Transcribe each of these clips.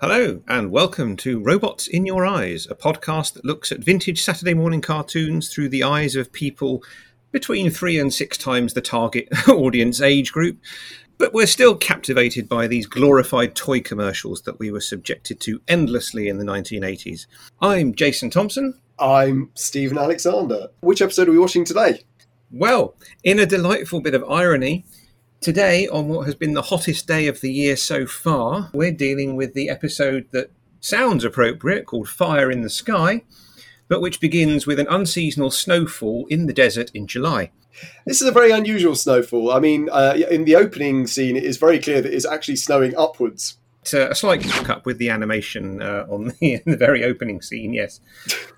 Hello, and welcome to Robots in Your Eyes, a podcast that looks at vintage Saturday morning cartoons through the eyes of people between three and six times the target audience age group. But we're still captivated by these glorified toy commercials that we were subjected to endlessly in the 1980s. I'm Jason Thompson. I'm Steven Alexander. Which episode are we watching today? Well, in a delightful bit of irony, Today, on what has been the hottest day of the year so far, we're dealing with the episode that sounds appropriate called Fire in the Sky, but which begins with an unseasonal snowfall in the desert in July. This is a very unusual snowfall. I mean, uh, in the opening scene, it is very clear that it's actually snowing upwards a slight up with the animation uh, on the, the, very opening scene. Yes,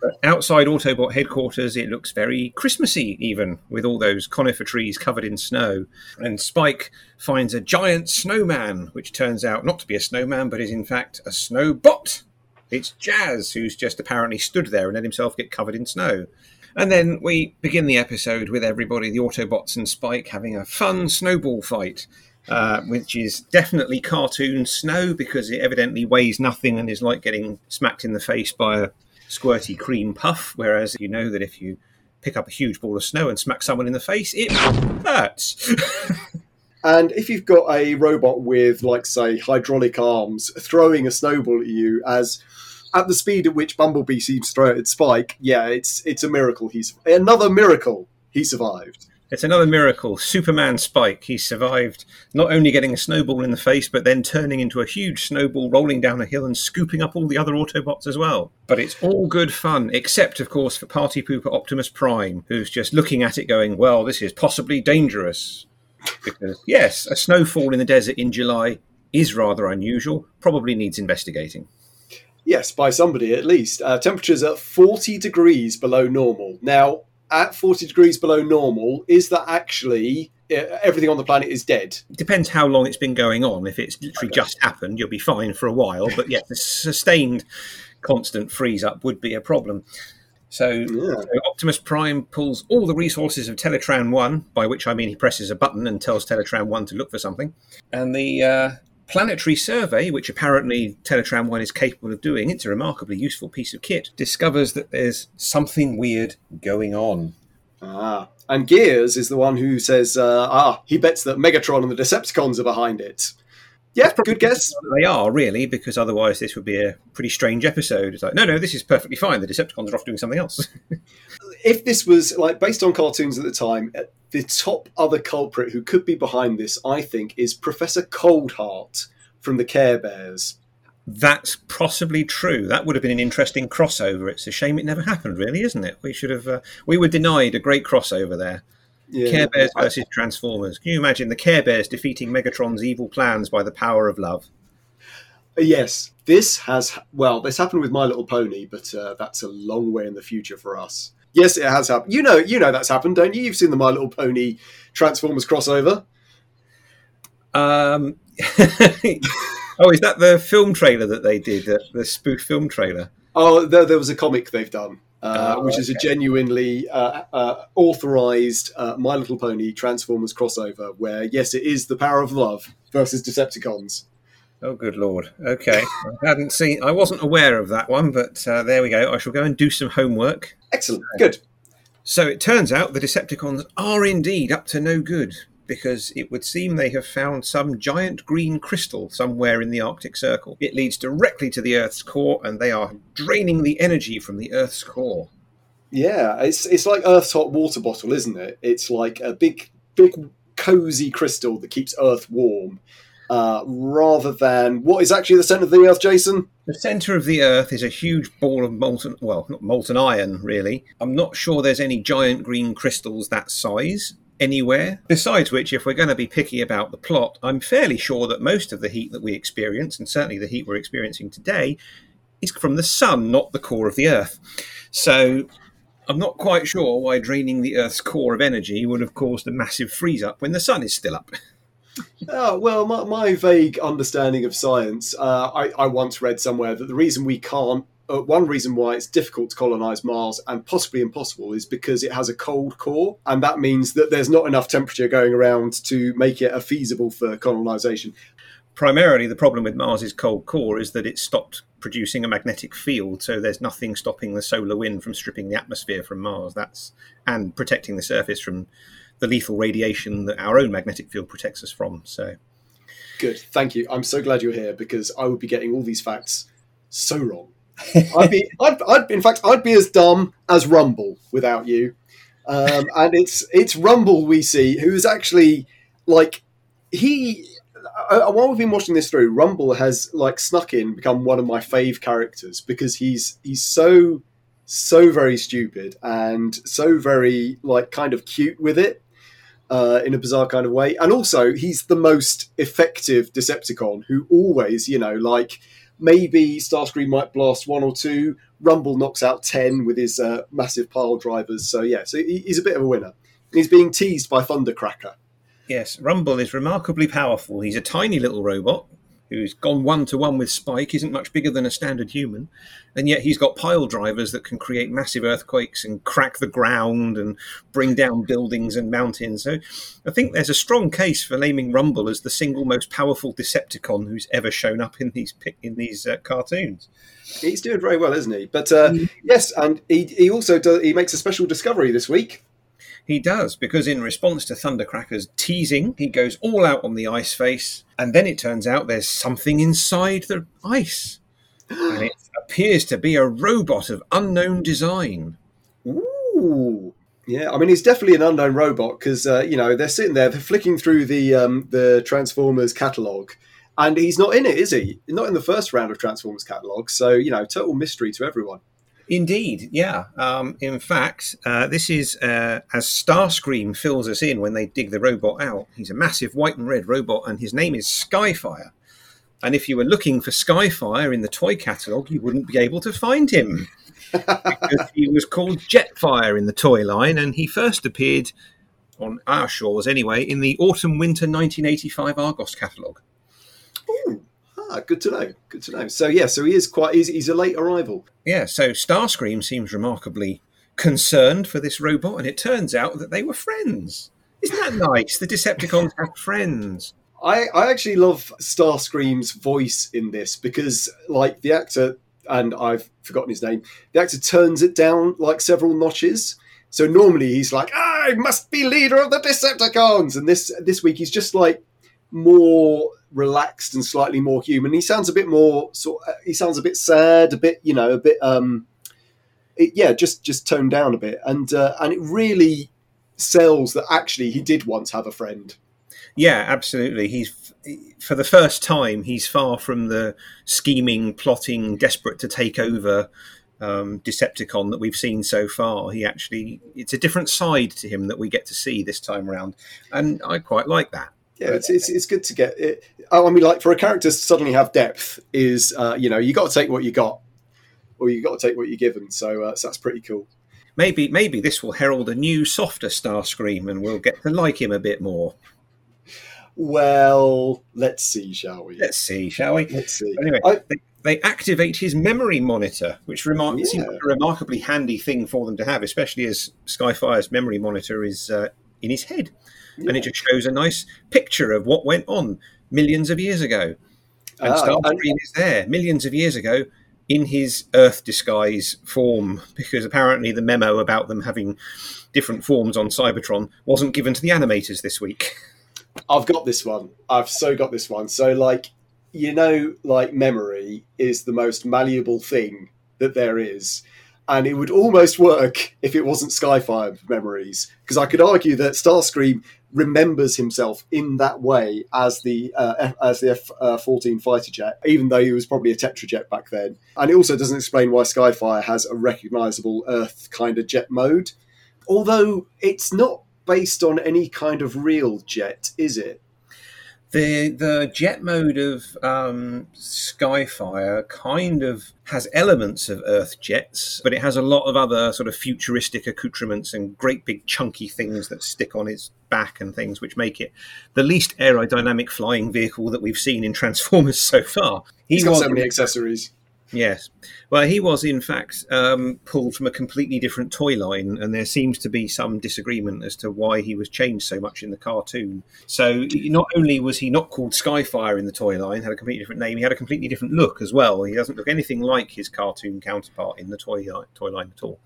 but outside Autobot headquarters, it looks very Christmassy, even with all those conifer trees covered in snow. And Spike finds a giant snowman, which turns out not to be a snowman, but is in fact a snowbot. It's Jazz, who's just apparently stood there and let himself get covered in snow. And then we begin the episode with everybody, the Autobots and Spike, having a fun snowball fight uh, which is definitely cartoon snow because it evidently weighs nothing and is like getting smacked in the face by a squirty cream puff. Whereas you know that if you pick up a huge ball of snow and smack someone in the face, it hurts. and if you've got a robot with, like, say, hydraulic arms throwing a snowball at you as at the speed at which Bumblebee seems to throw it at Spike, yeah, it's it's a miracle. He's another miracle. He survived. It's another miracle. Superman Spike. He survived not only getting a snowball in the face, but then turning into a huge snowball, rolling down a hill and scooping up all the other Autobots as well. But it's all good fun, except, of course, for Party Pooper Optimus Prime, who's just looking at it going, well, this is possibly dangerous. Because, yes, a snowfall in the desert in July is rather unusual, probably needs investigating. Yes, by somebody at least. Uh, temperatures at 40 degrees below normal. Now, at 40 degrees below normal, is that actually uh, everything on the planet is dead? Depends how long it's been going on. If it's literally okay. just happened, you'll be fine for a while. But yes, the sustained constant freeze up would be a problem. So, yeah. so, Optimus Prime pulls all the resources of Teletran 1, by which I mean he presses a button and tells Teletran 1 to look for something. And the uh, planetary survey, which apparently Teletran 1 is capable of doing, it's a remarkably useful piece of kit, discovers that there's something weird going on. Ah, and Gears is the one who says, uh, ah, he bets that Megatron and the Decepticons are behind it. Yeah, good guess. They are really, because otherwise this would be a pretty strange episode. It's like, no, no, this is perfectly fine. The Decepticons are off doing something else. if this was like based on cartoons at the time, the top other culprit who could be behind this, I think, is Professor Coldheart from the Care Bears. That's possibly true. That would have been an interesting crossover. It's a shame it never happened, really, isn't it? We should have. Uh, we were denied a great crossover there. Yeah. Care Bears versus Transformers. Can you imagine the Care Bears defeating Megatron's evil plans by the power of love? Yes, this has. Well, this happened with My Little Pony, but uh, that's a long way in the future for us. Yes, it has happened. You know, you know that's happened, don't you? You've seen the My Little Pony Transformers crossover. Um. oh, is that the film trailer that they did? The, the spoof film trailer? Oh, there, there was a comic they've done. Uh, oh, which is a genuinely uh, uh, authorized uh, My Little Pony Transformers crossover, where yes, it is the power of love versus Decepticons. Oh, good lord! Okay, I hadn't seen, I wasn't aware of that one, but uh, there we go. I shall go and do some homework. Excellent, good. So it turns out the Decepticons are indeed up to no good because it would seem they have found some giant green crystal somewhere in the Arctic Circle. It leads directly to the Earth's core, and they are draining the energy from the Earth's core. Yeah, it's it's like Earth's hot water bottle, isn't it? It's like a big, big, cozy crystal that keeps Earth warm. Uh, rather than what is actually the centre of the Earth, Jason? The centre of the Earth is a huge ball of molten, well, not molten iron, really. I'm not sure there's any giant green crystals that size anywhere. Besides which, if we're going to be picky about the plot, I'm fairly sure that most of the heat that we experience, and certainly the heat we're experiencing today, is from the sun, not the core of the Earth. So I'm not quite sure why draining the Earth's core of energy would have caused a massive freeze up when the sun is still up. oh, well, my, my, vague understanding of science, uh, I, I once read somewhere that the reason we can't uh, one reason why it's difficult to colonize Mars and possibly impossible is because it has a cold core, and that means that there's not enough temperature going around to make it a feasible for colonization. primarily the problem with Mars's cold core is that it stopped producing a magnetic field, so there's nothing stopping the solar wind from stripping the atmosphere from Mars. That's and protecting the surface from the lethal radiation that our own magnetic field protects us from. So good, thank you. I'm so glad you're here because I would be getting all these facts so wrong. I'd be, I'd, I'd, in fact, I'd be as dumb as Rumble without you. Um, and it's it's Rumble we see who's actually like he. Uh, while we've been watching this through, Rumble has like snuck in, become one of my fave characters because he's he's so so very stupid and so very like kind of cute with it uh, in a bizarre kind of way. And also, he's the most effective Decepticon who always, you know, like maybe Starscream might blast one or two, Rumble knocks out 10 with his uh, massive pile drivers. So, yeah, so he's a bit of a winner. He's being teased by Thundercracker. Yes, Rumble is remarkably powerful. He's a tiny little robot who's gone one to one with Spike, isn't much bigger than a standard human, and yet he's got pile drivers that can create massive earthquakes and crack the ground and bring down buildings and mountains. So I think there's a strong case for naming Rumble as the single most powerful Decepticon who's ever shown up in these in these uh, cartoons. He's doing very well, isn't he? But uh, mm. yes, and he, he also does, he makes a special discovery this week. He does, because in response to Thundercracker's teasing, he goes all out on the ice face, and then it turns out there's something inside the ice. and it appears to be a robot of unknown design. Ooh. Yeah, I mean, he's definitely an unknown robot because, uh, you know, they're sitting there, they're flicking through the, um, the Transformers catalogue, and he's not in it, is he? Not in the first round of Transformers catalogue. So, you know, total mystery to everyone. Indeed, yeah. Um, in fact, uh, this is uh, as Starscream fills us in when they dig the robot out. He's a massive white and red robot, and his name is Skyfire. And if you were looking for Skyfire in the toy catalogue, you wouldn't be able to find him because he was called Jetfire in the toy line, and he first appeared on our shores anyway in the autumn winter 1985 Argos catalogue. Ah, good to know. Good to know. So yeah, so he is quite. He's, he's a late arrival. Yeah. So Starscream seems remarkably concerned for this robot, and it turns out that they were friends. Isn't that nice? The Decepticons have friends. I, I actually love Starscream's voice in this because, like, the actor, and I've forgotten his name, the actor turns it down like several notches. So normally he's like, I must be leader of the Decepticons, and this this week he's just like more relaxed and slightly more human. He sounds a bit more sort. Of, he sounds a bit sad, a bit you know, a bit um, it, yeah, just just toned down a bit, and uh, and it really sells that actually he did once have a friend. Yeah, absolutely. He's for the first time he's far from the scheming, plotting, desperate to take over um, Decepticon that we've seen so far. He actually, it's a different side to him that we get to see this time around, and I quite like that yeah, it's, it's, it's good to get it. I mean, like for a character to suddenly have depth is, uh, you know, you got to take what you got, or you got to take what you're given. So, uh, so that's pretty cool. Maybe maybe this will herald a new, softer Starscream, and we'll get to like him a bit more. Well, let's see, shall we? Let's see, shall we? Let's see. Anyway, I, they, they, activate his memory monitor, which remar- yeah. seems like a remarkably handy thing for them to have, especially as Skyfire's memory monitor is uh, in his head yeah. and it just shows a nice picture of what went on millions of years ago. And ah, Starscream is there millions of years ago in his Earth disguise form, because apparently the memo about them having different forms on Cybertron wasn't given to the animators this week. I've got this one. I've so got this one. So, like, you know, like memory is the most malleable thing that there is and it would almost work if it wasn't Skyfire memories. Because I could argue that Starscream remembers himself in that way as the uh, F, as the F uh, fourteen fighter jet, even though he was probably a tetrajet back then. And it also doesn't explain why Skyfire has a recognizable Earth kind of jet mode, although it's not based on any kind of real jet, is it? the the jet mode of um, Skyfire kind of has elements of Earth jets, but it has a lot of other sort of futuristic accoutrements and great big chunky things that stick on its back and things, which make it the least aerodynamic flying vehicle that we've seen in Transformers so far. He has got so many accessories. Yes. Well, he was, in fact, um, pulled from a completely different toy line, and there seems to be some disagreement as to why he was changed so much in the cartoon. So, not only was he not called Skyfire in the toy line, had a completely different name, he had a completely different look as well. He doesn't look anything like his cartoon counterpart in the toy, toy line at all.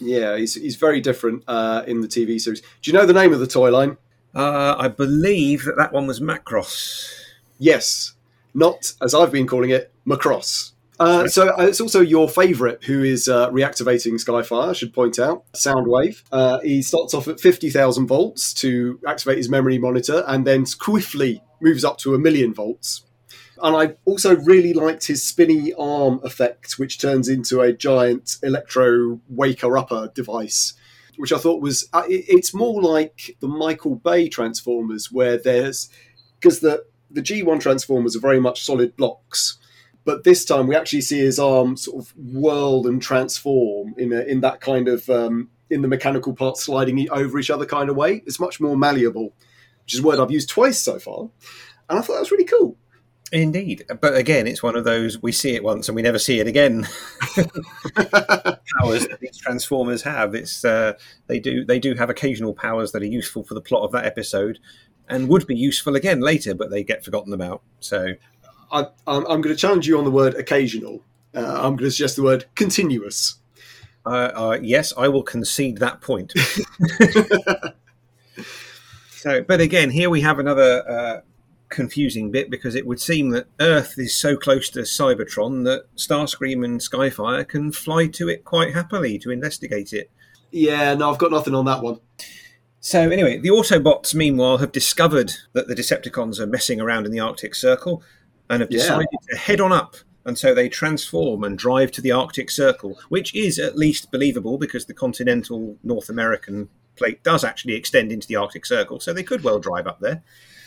Yeah, he's, he's very different uh, in the TV series. Do you know the name of the toy line? Uh, I believe that that one was Macross. Yes. Not, as I've been calling it, Macross. Uh, so uh, it's also your favourite who is uh, reactivating Skyfire, I should point out, Soundwave. Uh, he starts off at 50,000 volts to activate his memory monitor and then swiftly moves up to a million volts. And I also really liked his spinny arm effect, which turns into a giant electro waker upper device, which I thought was, uh, it's more like the Michael Bay Transformers, where there's, because the, the G1 Transformers are very much solid blocks but this time we actually see his arm sort of whirl and transform in a, in that kind of um, in the mechanical parts sliding over each other kind of way. It's much more malleable, which is a word I've used twice so far, and I thought that was really cool. Indeed, but again, it's one of those we see it once and we never see it again. powers that these transformers have. It's uh, they do they do have occasional powers that are useful for the plot of that episode, and would be useful again later, but they get forgotten about. So I, am going to challenge you on the word occasional. Uh, I'm going to suggest the word continuous. Uh, uh, yes, I will concede that point. so, but again, here we have another uh, confusing bit because it would seem that Earth is so close to Cybertron that Starscream and Skyfire can fly to it quite happily to investigate it. Yeah, no, I've got nothing on that one. So, anyway, the Autobots, meanwhile, have discovered that the Decepticons are messing around in the Arctic Circle and have decided yeah. to head on up. And so they transform and drive to the Arctic Circle, which is at least believable because the continental North American plate does actually extend into the Arctic Circle. So they could well drive up there.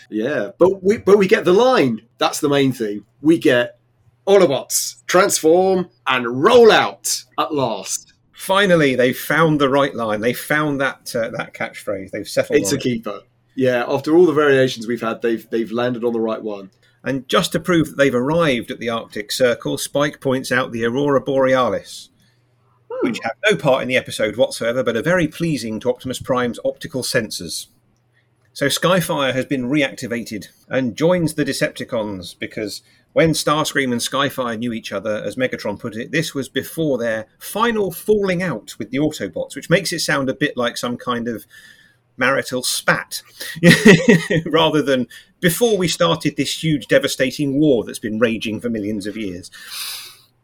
Yeah, but we but we get the line. That's the main thing. We get Autobots transform and roll out at last. Finally, they found the right line. They found that uh, that catchphrase. They've settled. It's a it. keeper. Yeah, after all the variations we've had, they've they've landed on the right one. And just to prove that they've arrived at the Arctic Circle, Spike points out the Aurora Borealis, hmm. which have no part in the episode whatsoever, but are very pleasing to Optimus Prime's optical sensors. So Skyfire has been reactivated and joins the Decepticons because when Starscream and Skyfire knew each other, as Megatron put it, this was before their final falling out with the Autobots, which makes it sound a bit like some kind of marital spat rather than before we started this huge devastating war that's been raging for millions of years.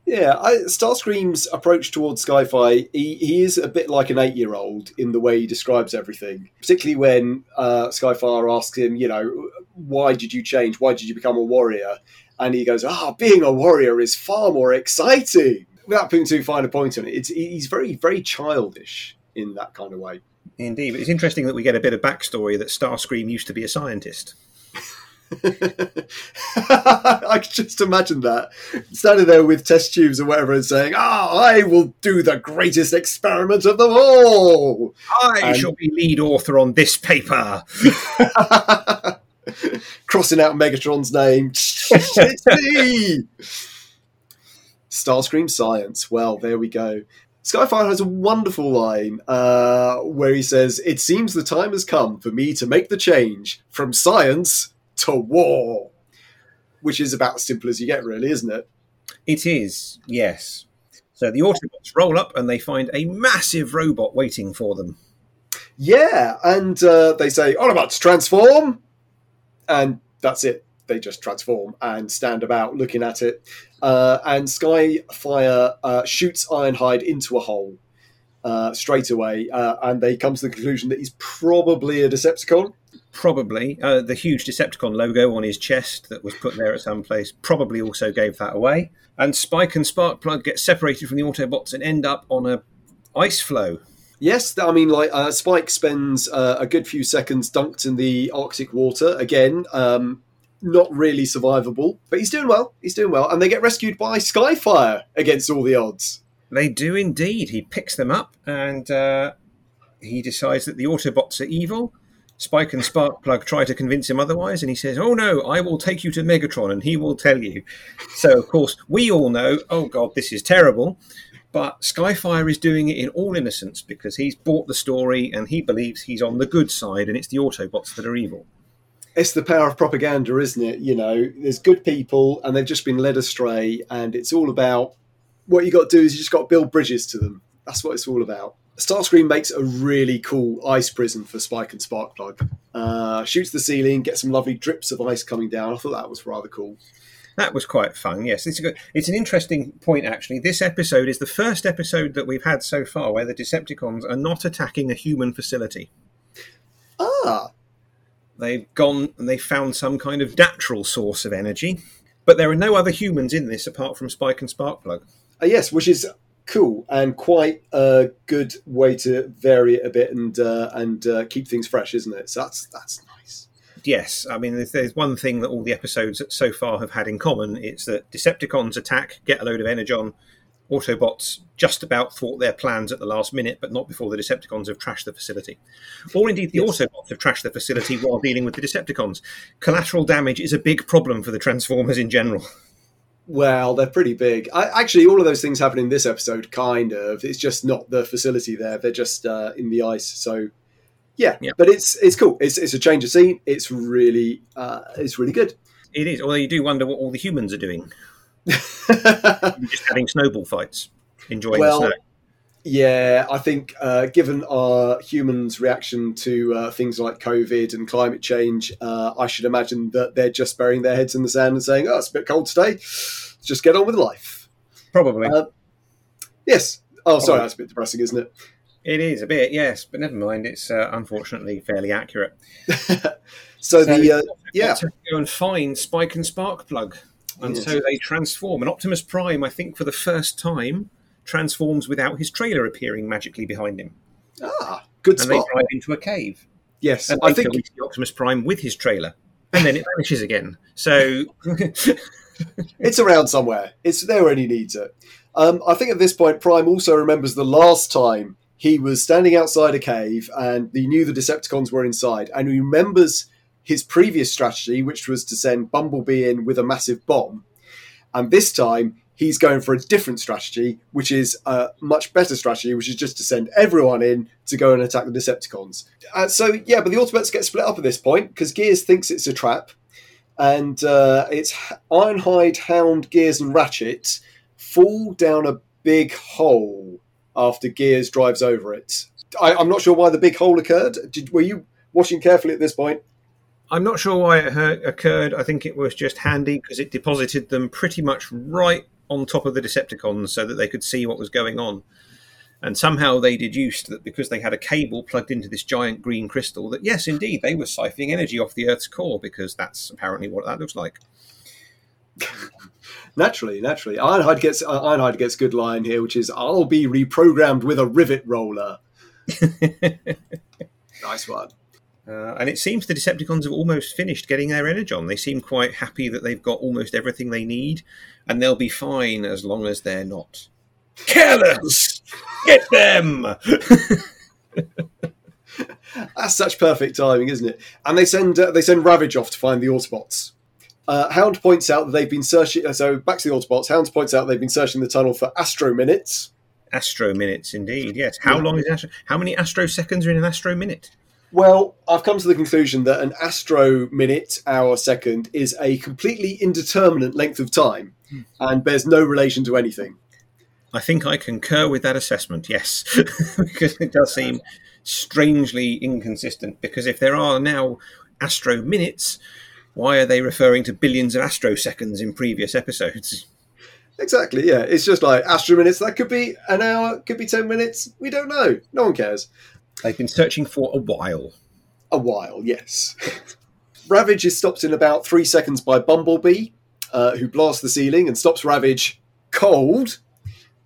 Yeah, I, Starscream's approach towards Skyfire, he, he is a bit like an eight year old in the way he describes everything, particularly when uh, Skyfire asks him, you know, why did you change? Why did you become a warrior? And he goes, ah, oh, being a warrior is far more exciting. Without putting too fine a point on it, it's, he's very, very childish in that kind of way. Indeed, but it's interesting that we get a bit of backstory that Starscream used to be a scientist. I can just imagine that standing there with test tubes or whatever and saying, "Ah, oh, I will do the greatest experiment of them all. I and... shall be lead author on this paper." Crossing out Megatron's name. it's me. Starscream Science. Well, there we go. Skyfire has a wonderful line uh, where he says, It seems the time has come for me to make the change from science to war. Which is about as simple as you get, really, isn't it? It is, yes. So the Autobots roll up and they find a massive robot waiting for them. Yeah, and uh, they say, Autobots, transform! And that's it they just transform and stand about looking at it. Uh, and Skyfire uh, shoots Ironhide into a hole uh, straight away, uh, and they come to the conclusion that he's probably a Decepticon. Probably. Uh, the huge Decepticon logo on his chest that was put there at some place probably also gave that away. And Spike and Sparkplug get separated from the Autobots and end up on a ice floe. Yes, I mean, like uh, Spike spends uh, a good few seconds dunked in the Arctic water again, um, not really survivable, but he's doing well. He's doing well, and they get rescued by Skyfire against all the odds. They do indeed. He picks them up and uh, he decides that the Autobots are evil, Spike and Sparkplug try to convince him otherwise, and he says, "Oh no, I will take you to Megatron, and he will tell you." So, of course, we all know, "Oh God, this is terrible." But Skyfire is doing it in all innocence because he's bought the story and he believes he's on the good side, and it's the Autobots that are evil. It's the power of propaganda, isn't it? You know, there's good people and they've just been led astray, and it's all about what you got to do is you just got to build bridges to them. That's what it's all about. Starscream makes a really cool ice prison for Spike and Sparkplug. Uh, shoots the ceiling, gets some lovely drips of ice coming down. I thought that was rather cool. That was quite fun. Yes, it's a good, it's an interesting point actually. This episode is the first episode that we've had so far where the Decepticons are not attacking a human facility. Ah, They've gone and they found some kind of natural source of energy, but there are no other humans in this apart from Spike and Sparkplug. uh, yes, which is cool and quite a good way to vary it a bit and uh, and uh, keep things fresh, isn't it? So that's that's nice. Yes, I mean, if there's one thing that all the episodes so far have had in common, it's that Decepticons attack, get a load of energon. Autobots just about thwart their plans at the last minute, but not before the Decepticons have trashed the facility. Or indeed, the Yes. Autobots have trashed the facility while dealing with the Decepticons. Collateral damage is a big problem for the Transformers in general. Well, they're pretty big. I, actually, all of those things happen in this episode, kind of. It's just not the facility there; they're just uh, in the ice. So, yeah, Yeah. but it's it's cool. It's it's a change of scene. It's really uh, it's really good. It is, although you do wonder what all the humans are doing. Just having snowball fights, enjoying Well, the snow. Yeah, I think uh, given our humans' reaction to uh, things like COVID and climate change, uh, I should imagine that they're just burying their heads in the sand and saying, "Oh, it's a bit cold today. Let's just get on with life." Probably. uh, Yes. Oh, sorry, Oh. that's a bit depressing, isn't it? it is a bit, yes, but never mind. It's uh, unfortunately fairly accurate. so, the uh, yeah. to go and find Spike and Sparkplug. And Yes. so they transform. And Optimus Prime, I think for the first time, transforms without his trailer appearing magically behind him. Ah, good And they drive into a cave. Yes, And I think we see Optimus Prime with his trailer. And then it vanishes again. So it's around somewhere. It's there when he needs it. Um, I think at this point, Prime also remembers the last time he was standing outside a cave and he knew the Decepticons were inside, and he remembers his previous strategy, which was to send Bumblebee in with a massive bomb. And this time, he's going for a different strategy, which is a much better strategy, which is just to send everyone in to go and attack the Decepticons. Uh, so, yeah, but the Autobots get split up at this point because Gears thinks it's a trap and uh, it's Ironhide, Hound, Gears, and Ratchet fall down a big hole after Gears drives over it. I, I'm not sure why the big hole occurred. Did, were you watching carefully at this point? I'm not sure why it occurred. I think it was just handy because it deposited them pretty much right on top of the Decepticons so that they could see what was going on. And somehow they deduced that because they had a cable plugged into this giant green crystal, that yes, indeed, they were siphoning energy off the Earth's core because that's apparently what that looks like. Naturally, naturally. Ironhide gets uh, Ironhide gets good line here, which is "I'll be reprogrammed with a rivet roller." nice one. Uh, and it seems the Decepticons have almost finished getting their energon. They seem quite happy that they've got almost everything they need, and they'll be fine as long as they're not careless. Get them! That's such perfect timing, isn't it? And they send uh, they send Ravage off to find the Autobots. Uh, Hound points out that they've been searching. uh, So back to the Autobots. Hound points out they've been searching the tunnel for astro minutes. Astro minutes, indeed. Yes. How long is astro? How many astro seconds are in an astro minute? Well, I've come to the conclusion that an astro minute, hour, second is a completely indeterminate length of time hmm. and bears no relation to anything. I think I concur with that assessment. Yes, because it does seem strangely inconsistent. Because if there are now astro minutes, why are they referring to billions of astro seconds in previous episodes? Exactly, yeah. It's just like astro minutes. That could be an hour, could be 10 minutes. We don't know. No one cares. They've been searching for a while. A while, yes. Ravage is stopped in about three seconds by Bumblebee, uh, who blasts the ceiling and stops Ravage cold,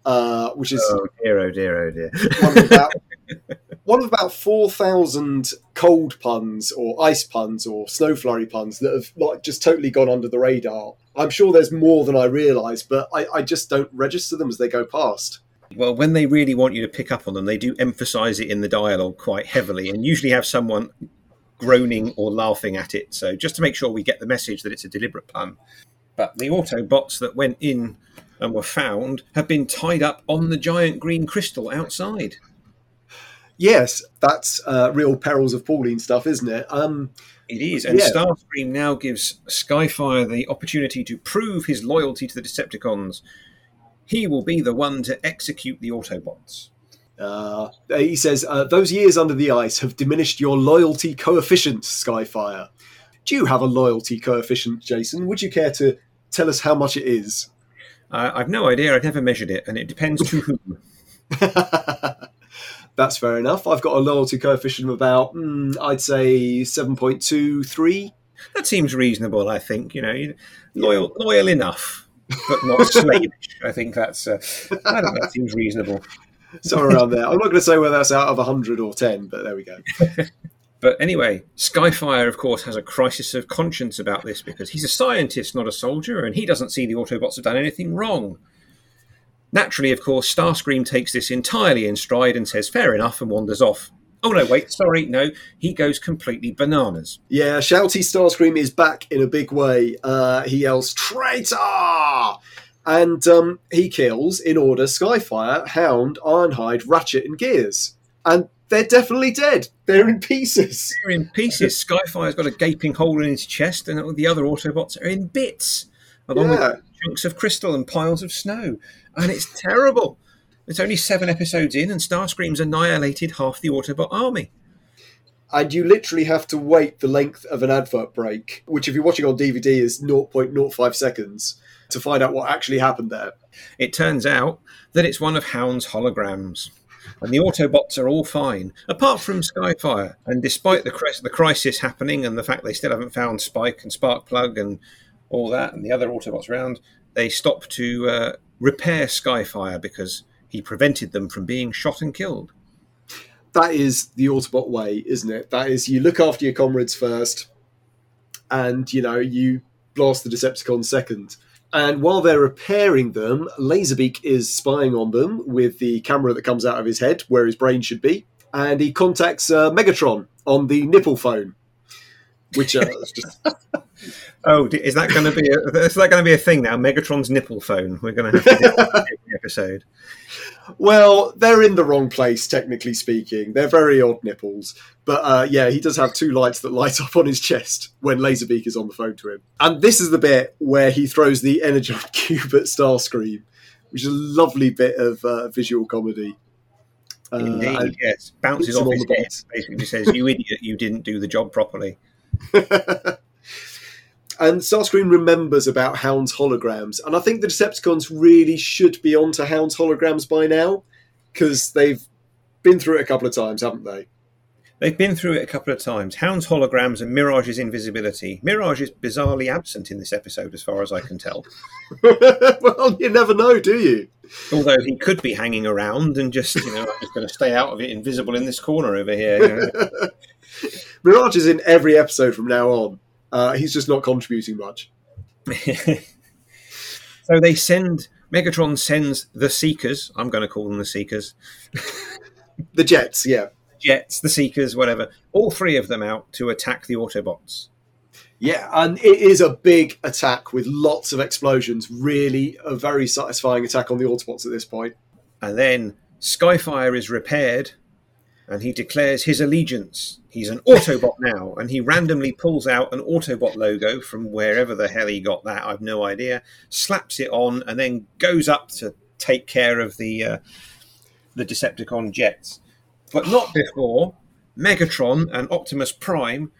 uh, which is Oh dear! Oh dear! Oh dear! one of about, one of about 4,000 cold puns or ice puns or snow flurry puns that have like just totally gone under the radar. I'm sure there's more than I realise, but I, I just don't register them as they go past. Well, when they really want you to pick up on them, they do emphasise it in the dialogue quite heavily, and usually have someone groaning or laughing at it. So just to make sure we get the message that it's a deliberate pun. But the Autobots that went in and were found have been tied up on the giant green crystal outside. Yes, that's uh, real perils of Pauline stuff, isn't it? Um, it is, and Yeah. Starscream now gives Skyfire the opportunity to prove his loyalty to the Decepticons. He will be the one to execute the Autobots. Uh, he says, uh, Those years under the ice have diminished your loyalty coefficient, Skyfire. Do you have a loyalty coefficient, Jason? Would you care to tell us how much it is? Uh, I've no idea. I've never measured it, and it depends to whom. That's fair enough. I've got a loyalty coefficient of about, mm, I'd say, 7.23. That seems reasonable. I think you know, loyal, loyal enough, but not slavish. I think that's. Uh, I don't know. That seems reasonable. Somewhere around there. I'm not going to say whether that's out of 100 or 10, but there we go. But anyway, Skyfire, of course, has a crisis of conscience about this because he's a scientist, not a soldier, and he doesn't see the Autobots have done anything wrong. Naturally, of course, Starscream takes this entirely in stride and says, fair enough, and wanders off. Oh, no, wait, sorry, no, he goes completely bananas. Yeah, Shouty Starscream is back in a big way. Uh, he yells, Traitor! And um, he kills, in order, Skyfire, Hound, Ironhide, Ratchet, and Gears. And they're definitely dead. They're in pieces. They're in pieces. Skyfire's got a gaping hole in his chest, and the other Autobots are in bits, along Yeah. with chunks of crystal and piles of snow. And it's terrible. It's only seven episodes in, and Starscream's annihilated half the Autobot army. And you literally have to wait the length of an advert break, which, if you're watching on DVD, is 0.05 seconds to find out what actually happened there. It turns out that it's one of Hound's holograms. And the Autobots are all fine, apart from Skyfire. And despite the, the crisis happening and the fact they still haven't found Spike and Sparkplug and all that, and the other Autobots around, they stop to uh, repair Skyfire because he prevented them from being shot and killed. that is the Autobot way, isn't it? That is, you look after your comrades first, and you know you blast the Decepticons second. And while they're repairing them, Laserbeak is spying on them with the camera that comes out of his head, where his brain should be, and he contacts uh, Megatron on the nipple phone, which uh, is just Oh, is that going to be a, is that going to be a thing now? Megatron's nipple phone. We're going to have to do episode. Well, they're in the wrong place, technically speaking. They're very odd nipples. But uh, yeah, he does have two lights that light up on his chest when Laserbeak is on the phone to him. And this is the bit where he throws the Energon cube at Starscream, which is a lovely bit of uh, visual comedy. Uh, Indeed, yes. Bounces off his head. Basically says, "You idiot! You didn't do the job properly." and Starscream remembers about Hound's holograms. And I think the Decepticons really should be onto Hound's holograms by now, because they've been through it a couple of times, haven't they? They've been through it a couple of times. Hound's holograms and Mirage's invisibility. Mirage is bizarrely absent in this episode, as far as I can tell. well, you never know, do you? Although he could be hanging around and just, you know, I'm just going to stay out of it, invisible in this corner over here. you know. Mirage is in every episode from now on. Uh, he's just not contributing much. so they send Megatron sends the Seekers. I'm going to call them the Seekers. The Jets, yeah. Jets, the Seekers, whatever. All three of them out to attack the Autobots. Yeah, and it is a big attack with lots of explosions. Really a very satisfying attack on the Autobots at this point. And then Skyfire is repaired and he declares his allegiance. He's an Autobot now, and he randomly pulls out an Autobot logo from wherever the hell he got that. I've no idea. Slaps it on, and then goes up to take care of the uh, the Decepticon jets, but not before Megatron and Optimus Prime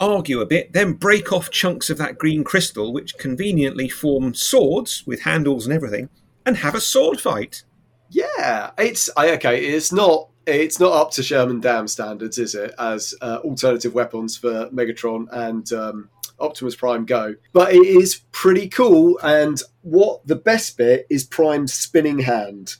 argue a bit, then break off chunks of that green crystal, which conveniently form swords with handles and everything, and have a sword fight. Yeah, it's okay. It's not it's not up to Sherman Dam standards, is it? As uh, alternative weapons for Megatron and um, Optimus Prime go, but it is pretty cool. And what the best bit is Prime's spinning hand,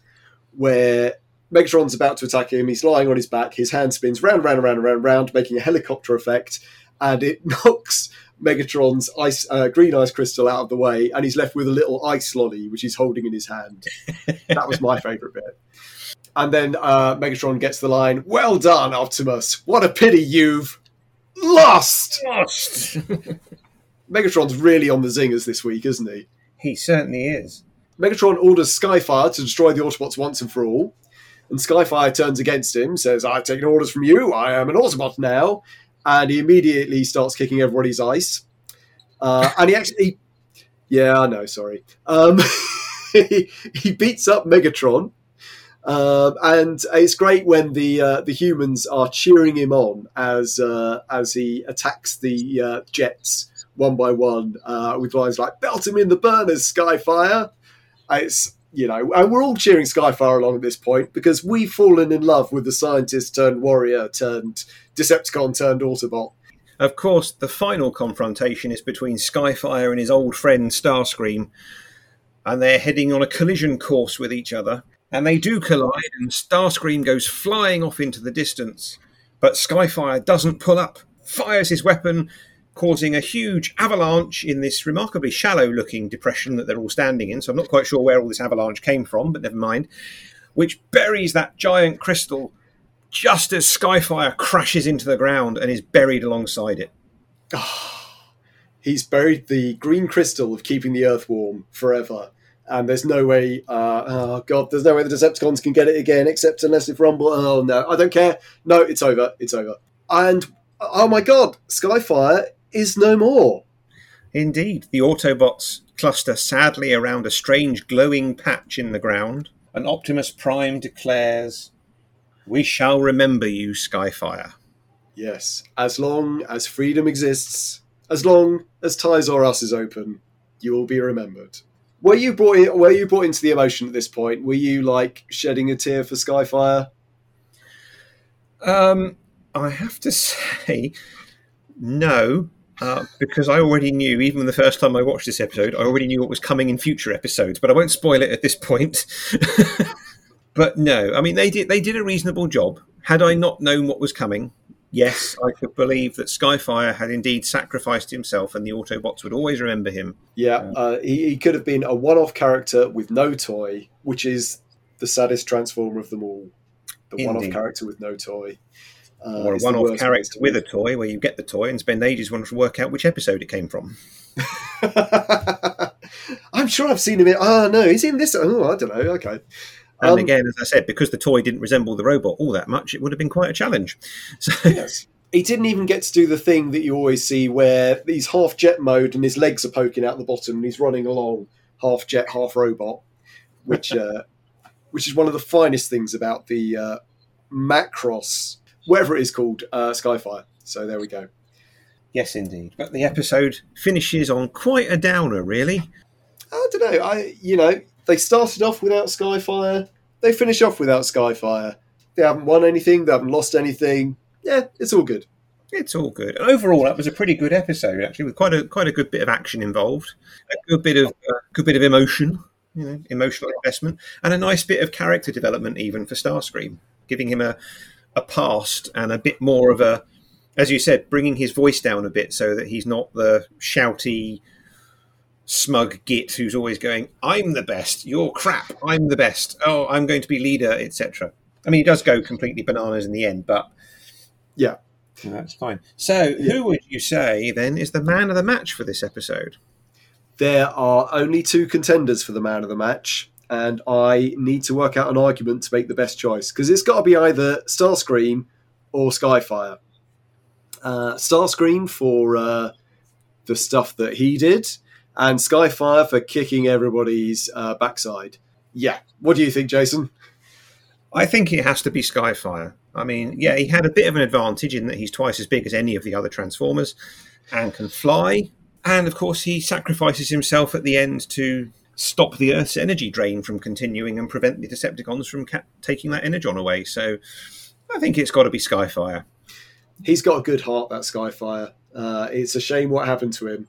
where Megatron's about to attack him. He's lying on his back. His hand spins round, round, round, round, round, making a helicopter effect, and it knocks Megatron's ice, uh, green ice crystal out of the way, and he's left with a little ice lolly, which he's holding in his hand. that was my favourite bit. And then uh, Megatron gets the line, "Well done, Optimus. What a pity you've Lost! Lost! Megatron's really on the zingers this week, isn't he? he certainly is. Megatron orders Skyfire to destroy the Autobots once and for all. And Skyfire turns against him, says, I've taken orders from you, I am an Autobot now. And he immediately starts kicking everybody's ice. Uh, and he actually, yeah, I know, sorry. Um, he, he beats up Megatron. Um, and it's great when the uh, the humans are cheering him on as uh, as he attacks the uh, jets one by one uh, with lines like "Belt him in the burners, Skyfire." It's you know, and we're all cheering Skyfire along at this point because we've fallen in love with the scientist turned warrior turned Decepticon turned Autobot. Of course, the final confrontation is between Skyfire and his old friend Starscream, and they're heading on a collision course with each other. And they do collide, and Starscream goes flying off into the distance. But Skyfire doesn't pull up, fires his weapon, causing a huge avalanche in this remarkably shallow looking depression that they're all standing in. So I'm not quite sure where all this avalanche came from, but never mind. Which buries that giant crystal just as Skyfire crashes into the ground and is buried alongside it. Ah, he's buried the green crystal of keeping the Earth warm forever. And there's no way, uh, oh god, there's no way the Decepticons can get it again, except unless if Rumble. Oh no, I don't care. No, it's over. It's over. And oh my god, Skyfire is no more. Indeed, the Autobots cluster sadly around a strange glowing patch in the ground, and Optimus Prime declares, We shall remember you, Skyfire. Yes, as long as freedom exists, as long as Toys R Us is open, you will be remembered. Were you brought in, were you brought into the emotion at this point? Were you like shedding a tear for Skyfire? Um, I have to say, no, uh, because I already knew, even the first time I watched this episode, I already knew what was coming in future episodes. But I won't spoil it at this point. but no, I mean they did they did a reasonable job. Had I not known what was coming, yes, I could believe that Skyfire had indeed sacrificed himself, and the Autobots would always remember him. Yeah, uh, he, he could have been a one-off character with no toy, which is the saddest transformer of them all. The one-off character with no toy. Uh, or a one-off character with a toy, where you get the toy and spend ages wanting to work out which episode it came from. I'm sure I've seen him in. Oh no, he's in this. Oh, I don't know. Okay. And Um, again, as I said, because the toy didn't resemble the robot all that much, it would have been quite a challenge. So, Yes. He didn't even get to do the thing that you always see where he's half jet mode and his legs are poking out the bottom and he's running along half jet, half robot, which uh, which is one of the finest things about the uh, Macross, whatever it is called, uh, Skyfire. So there we go. yes, indeed. But the episode finishes on quite a downer, really. I don't know. I you know they started off without Skyfire. They finish off without Skyfire. They haven't won anything. They haven't lost anything. Yeah, it's all good. It's all good. And overall, that was a pretty good episode, actually, with quite a quite a good bit of action involved, a good bit of uh, good bit of emotion, you know, emotional investment, and a nice bit of character development, even for Starscream, giving him a a past and a bit more of a, as you said, bringing his voice down a bit so that he's not the shouty, smug git who's always going, "I'm the best, you're crap, I'm the best, oh, I'm going to be leader," etc. I mean, he does go completely bananas in the end, but Yeah. that's fine. So, who would you say then is the man of the match for this episode? There are only two contenders for the man of the match, and I need to work out an argument to make the best choice because it's got to be either Starscream or Skyfire. Uh, Starscream for uh, the stuff that he did, and Skyfire for kicking everybody's uh, backside. Yeah, what do you think, Jason? I think it has to be Skyfire. I mean, yeah, he had a bit of an advantage in that he's twice as big as any of the other Transformers and can fly. And of course, he sacrifices himself at the end to stop the Earth's energy drain from continuing and prevent the Decepticons from ca- taking that energon away. So I think it's got to be Skyfire. he's got a good heart, that Skyfire. Uh, it's a shame what happened to him.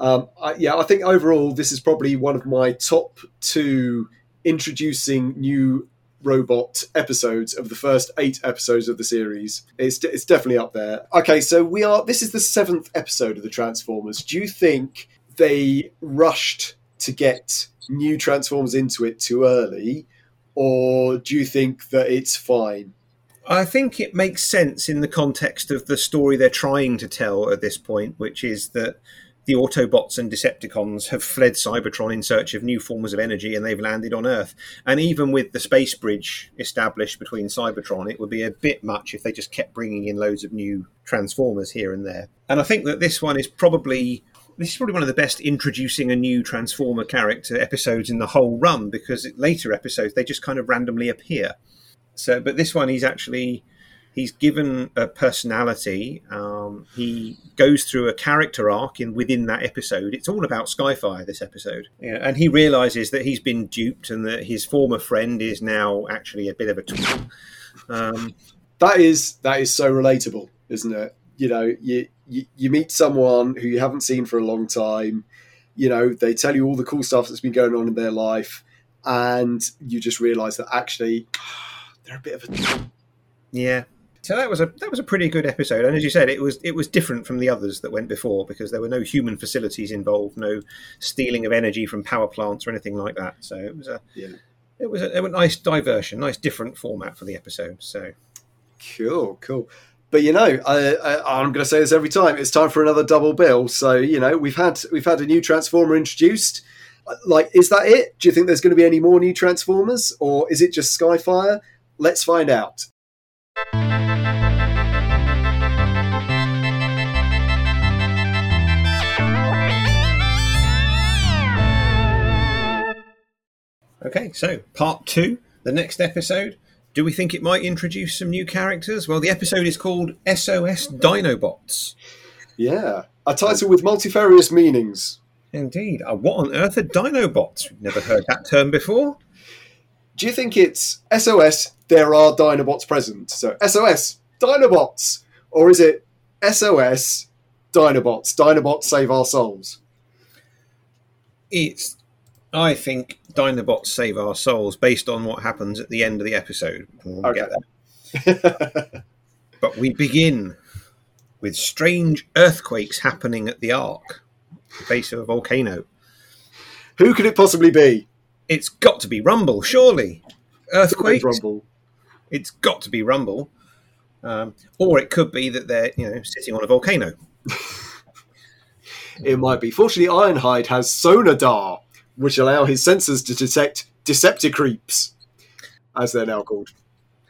Um, I, yeah, I think overall this is probably one of my top two introducing new robot episodes of the first eight episodes of the series. It's it's definitely up there. Okay, so we are. This is the seventh episode of the Transformers. Do you think they rushed to get new Transformers into it too early, or do you think that it's fine? I think it makes sense in the context of the story they're trying to tell at this point, which is that the Autobots and Decepticons have fled Cybertron in search of new forms of energy and they've landed on Earth. And even with the space bridge established between Cybertron, it would be a bit much if they just kept bringing in loads of new Transformers here and there. And I think that this one is probably. This is probably one of the best introducing a new Transformer character episodes in the whole run because later episodes they just kind of randomly appear. So, but this one he's actually he's given a personality. Um, he goes through a character arc in within that episode. It's all about Skyfire. This episode, yeah, and he realizes that he's been duped and that his former friend is now actually a bit of a tool. Um, that is that is so relatable, isn't it? You know, you, you you meet someone who you haven't seen for a long time. You know, they tell you all the cool stuff that's been going on in their life, and you just realize that actually they're a bit of a yeah so that was a that was a pretty good episode, and as you said, it was it was different from the others that went before because there were no human facilities involved, no stealing of energy from power plants or anything like that. So it was a yeah. it was a, a nice diversion, nice different format for the episode. So cool, cool. But you know, I, I, I'm going to say this every time. It's time for another double bill. So you know, we've had we've had a new Transformer introduced. Uh, like, is that it? Do you think there's going to be any more new Transformers, or is it just Skyfire? Let's find out. Okay, so part two, the next episode. Do we think it might introduce some new characters? Well, the episode is called SOS Dinobots. Yeah, a title with multifarious meanings. Indeed. Uh, what on earth are Dinobots? We've never heard that term before. Do you think it's SOS, there are Dinobots present? So SOS, Dinobots? Or is it SOS, Dinobots, Dinobots save our souls? It's I think Dinobots save our souls based on what happens at the end of the episode. We'll okay. but we begin with strange earthquakes happening at the Ark, the base of a volcano. Who could it possibly be? It's got to be Rumble, surely. Earthquakes. Rumble. It's got to be Rumble. Um, or it could be that they're you know sitting on a volcano. it might be. Fortunately, Ironhide has Sonadar, which allow his sensors to detect Decepticreeps, as they're now called.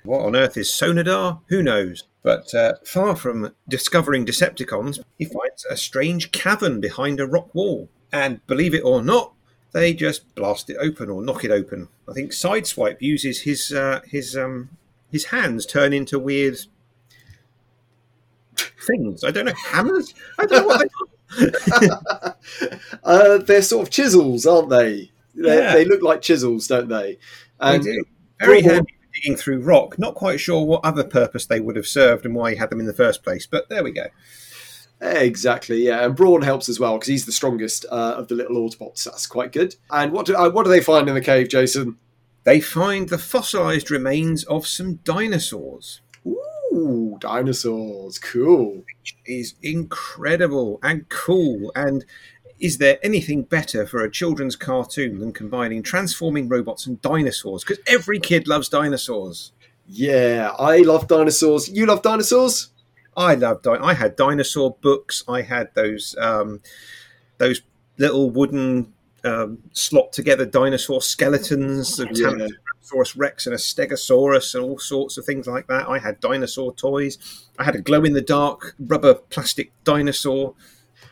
What on earth is Sonadar? Who knows? But uh, far from discovering Decepticons, he finds a strange cavern behind a rock wall. And believe it or not, they just blast it open or knock it open. I think Sideswipe uses his uh, his um, his hands turn into weird things. I don't know hammers. I don't know what they are. uh, they're sort of chisels, aren't they? Yeah. They look like chisels, don't they? And they do. Very handy for digging through rock. Not quite sure what other purpose they would have served and why he had them in the first place, but there we go. Exactly, yeah, and Brawn helps as well because he's the strongest uh, of the little Autobots. That's quite good. And what do uh, what do they find in the cave, Jason? They find the fossilized remains of some dinosaurs. Ooh, dinosaurs. Cool. Which is incredible and cool. And is there anything better for a children's cartoon than combining transforming robots and dinosaurs? Because every kid loves dinosaurs. Yeah, I love dinosaurs. You love dinosaurs? I love. Di- I had dinosaur books. I had those um, those little wooden um, slot together dinosaur skeletons of yeah. Tyrannosaurus Rex and a Stegosaurus and all sorts of things like that. I had dinosaur toys. I had a glow in the dark rubber plastic dinosaur.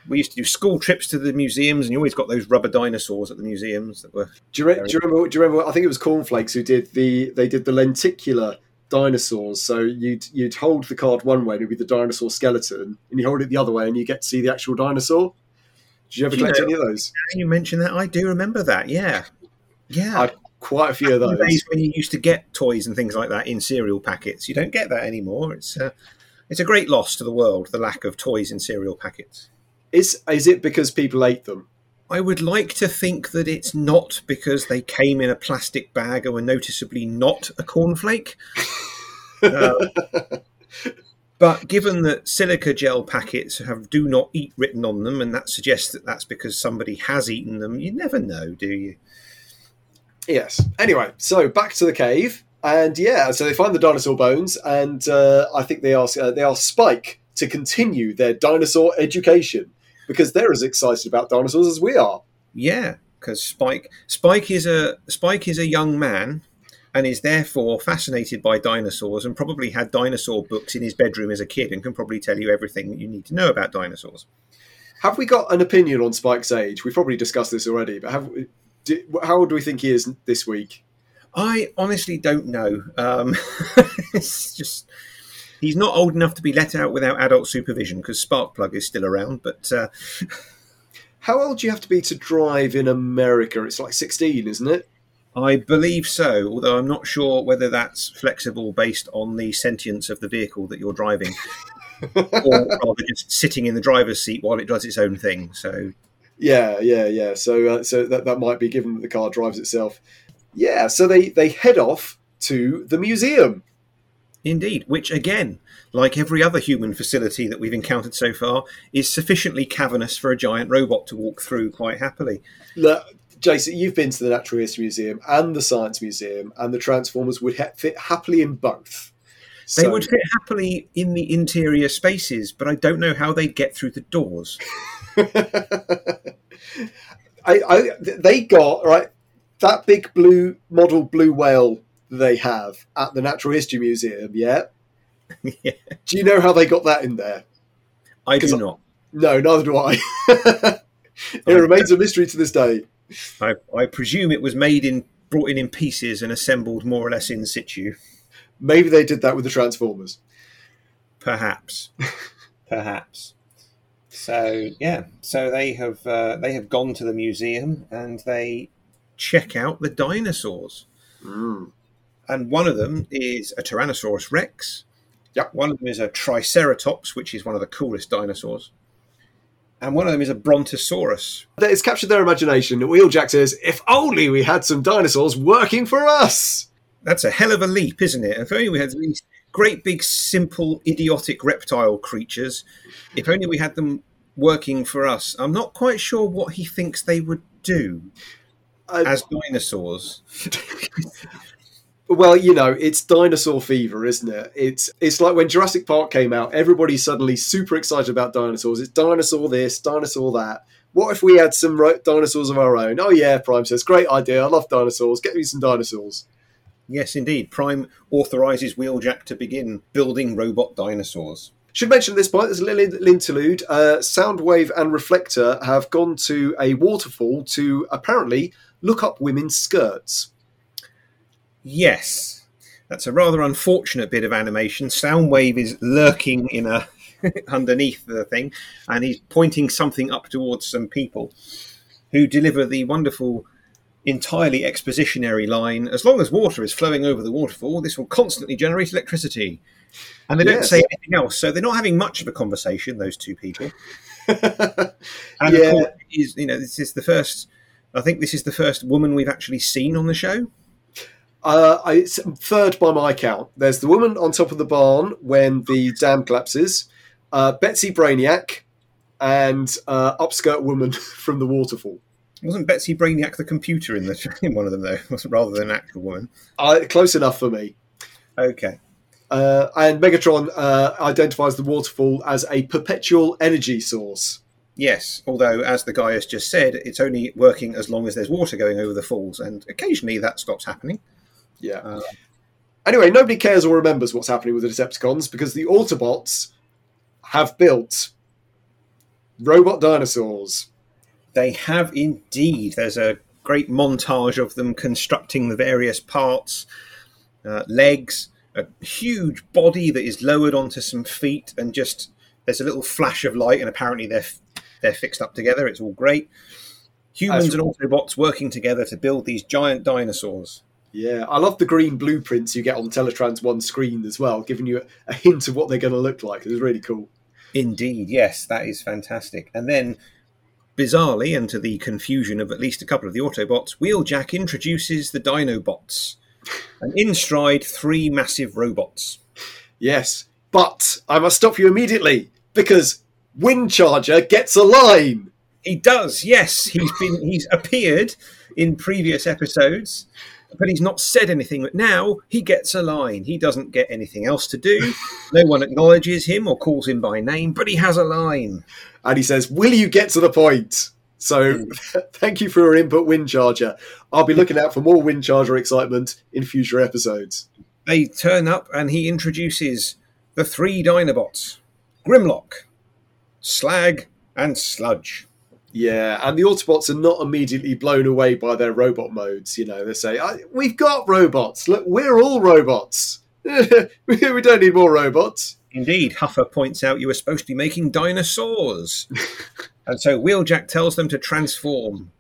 We used to do school trips to the museums, and you always got those rubber dinosaurs at the museums that were. Do you, re- do you remember? Do you remember? I think it was Cornflakes who did the. They did the lenticular dinosaurs. So you'd you'd hold the card one way, and it'd be the dinosaur skeleton, and you hold it the other way, and you get to see the actual dinosaur. Did you ever collect you know, any of those? You mentioned that. I do remember that. Yeah, yeah. I, quite a few of those. Days when you used to get toys and things like that in cereal packets, you don't get that anymore. It's a, uh, it's a great loss to the world. The lack of toys in cereal packets. Is is it because people ate them? I would like to think that it's not because they came in a plastic bag and were noticeably not a cornflake. uh, but given that silica gel packets have "do not eat" written on them, and that suggests that that's because somebody has eaten them, you never know, do you? Yes. Anyway, so back to the cave. And yeah, so they find the dinosaur bones, and uh, I think they ask uh, they ask Spike to continue their dinosaur education because they're as excited about dinosaurs as we are. Yeah, because Spike Spike is a Spike is a young man and is therefore fascinated by dinosaurs and probably had dinosaur books in his bedroom as a kid and can probably tell you everything that you need to know about dinosaurs. Have we got an opinion on Spike's age? We've probably discussed this already, but have do, how old do we think he is this week? I honestly don't know. Um, it's just he's not old enough to be let out without adult supervision because Sparkplug is still around. But uh, How old do you have to be to drive in America? It's like 16, isn't it? I believe so, although I'm not sure whether that's flexible based on the sentience of the vehicle that you're driving, or rather just sitting in the driver's seat while it does its own thing. So Yeah, yeah, yeah. So, uh, so that that might be given that the car drives itself. Yeah. So they they head off to the museum. Indeed, which again, like every other human facility that we've encountered so far, is sufficiently cavernous for a giant robot to walk through quite happily. Look, Jason, you've been to the Natural History Museum and the Science Museum, and the Transformers would ha- fit happily in both. They So- would fit happily in the interior spaces, but I don't know how they'd get through the doors. I, I, they got right that big blue model blue whale they have at the Natural History Museum. Yeah. Yeah. Do you know how they got that in there? I do 'Cause I- not. No, neither do I. it remains a mystery to this day. I, I presume it was made in, brought in in pieces and assembled more or less in situ. Maybe they did that with the Transformers. Perhaps, perhaps. So yeah, so they have uh, they have gone to the museum and they check out the dinosaurs. Mm. and one of them is a Tyrannosaurus Rex. Yep. One of them is a Triceratops, which is one of the coolest dinosaurs. And one of them is a Brontosaurus. It's captured their imagination. Wheeljack says, "If only we had some dinosaurs working for us." That's a hell of a leap, isn't it? If only we had these great, big, simple, idiotic reptile creatures. If only we had them working for us. I'm not quite sure what he thinks they would do Uh, as dinosaurs. Well, you know, it's dinosaur fever, isn't it? It's it's like when Jurassic Park came out, everybody's suddenly super excited about dinosaurs. It's dinosaur this, dinosaur that. What if we had some ro- dinosaurs of our own? Oh yeah, Prime says, great idea. I love dinosaurs. Get me some dinosaurs. Yes, indeed. Prime authorizes Wheeljack to begin building robot dinosaurs. Should mention at this point, there's a little interlude. Uh, Soundwave and Reflector have gone to a waterfall to apparently look up women's skirts. Yes, that's a rather unfortunate bit of animation. Soundwave is lurking in a underneath the thing, and he's pointing something up towards some people who deliver the wonderful, entirely expositionary line: "As long as water is flowing over the waterfall, this will constantly generate electricity." And they don't say anything else, so they're not having much of a conversation. Those two people. And Yeah. of course, is, you know, this is the first. I think this is the first woman we've actually seen on the show. Uh, I, it's third by my count. There's the woman on top of the barn when the dam collapses, uh, Betsy Brainiac, and uh, upskirt woman from the waterfall. Wasn't Betsy Brainiac the computer in the in one of them though, rather than an actual woman? Uh, close enough for me. Okay. Uh, and Megatron uh, identifies the waterfall as a perpetual energy source. Yes, although as the guy has just said, it's only working as long as there's water going over the falls, and occasionally that stops happening. Yeah. Uh, Anyway, nobody cares or remembers what's happening with the Decepticons because the Autobots have built robot dinosaurs. They have indeed. There's a great montage of them constructing the various parts, uh, legs, a huge body that is lowered onto some feet, and just there's a little flash of light, and apparently they're they're fixed up together. It's all great. Humans That's- and Autobots working together to build these giant dinosaurs. Yeah, I love the green blueprints you get on Teletran One screen as well, giving you a, a hint of what they're going to look like. It's really cool. Indeed, yes, that is fantastic. And then, bizarrely, and to the confusion of at least a couple of the Autobots, Wheeljack introduces the Dinobots. And in stride, three massive robots. Yes, but I must stop you immediately because Windcharger gets a line. He does, yes. He's been he's appeared in previous episodes, but he's not said anything. But now he gets a line. He doesn't get anything else to do. No one acknowledges him or calls him by name, but he has a line. And he says, Will you get to the point? So hmm. thank you for your input, Windcharger. I'll be looking out for more Windcharger excitement in future episodes. They turn up and he introduces the three Dinobots Grimlock, Slag, and Sludge. Yeah, and the Autobots are not immediately blown away by their robot modes. You know, they say, We've got robots. Look, we're all robots. we don't need more robots. Indeed, Huffer points out you were supposed to be making dinosaurs. and so Wheeljack tells them to transform.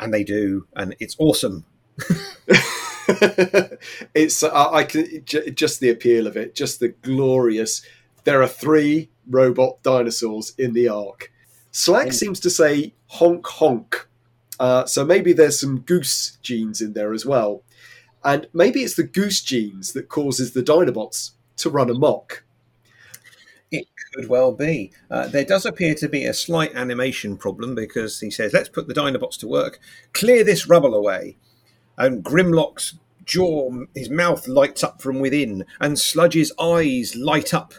And they do, and it's awesome. it's uh, I can just the appeal of it, just the glorious. There are three robot dinosaurs in the ark. Slag seems to say honk honk, uh, so maybe there's some goose genes in there as well, and maybe it's the goose genes that causes the Dinobots to run amok. It could well be. Uh, there does appear to be a slight animation problem because he says, "Let's put the Dinobots to work. Clear this rubble away." And Grimlock's jaw, his mouth lights up from within, and Sludge's eyes light up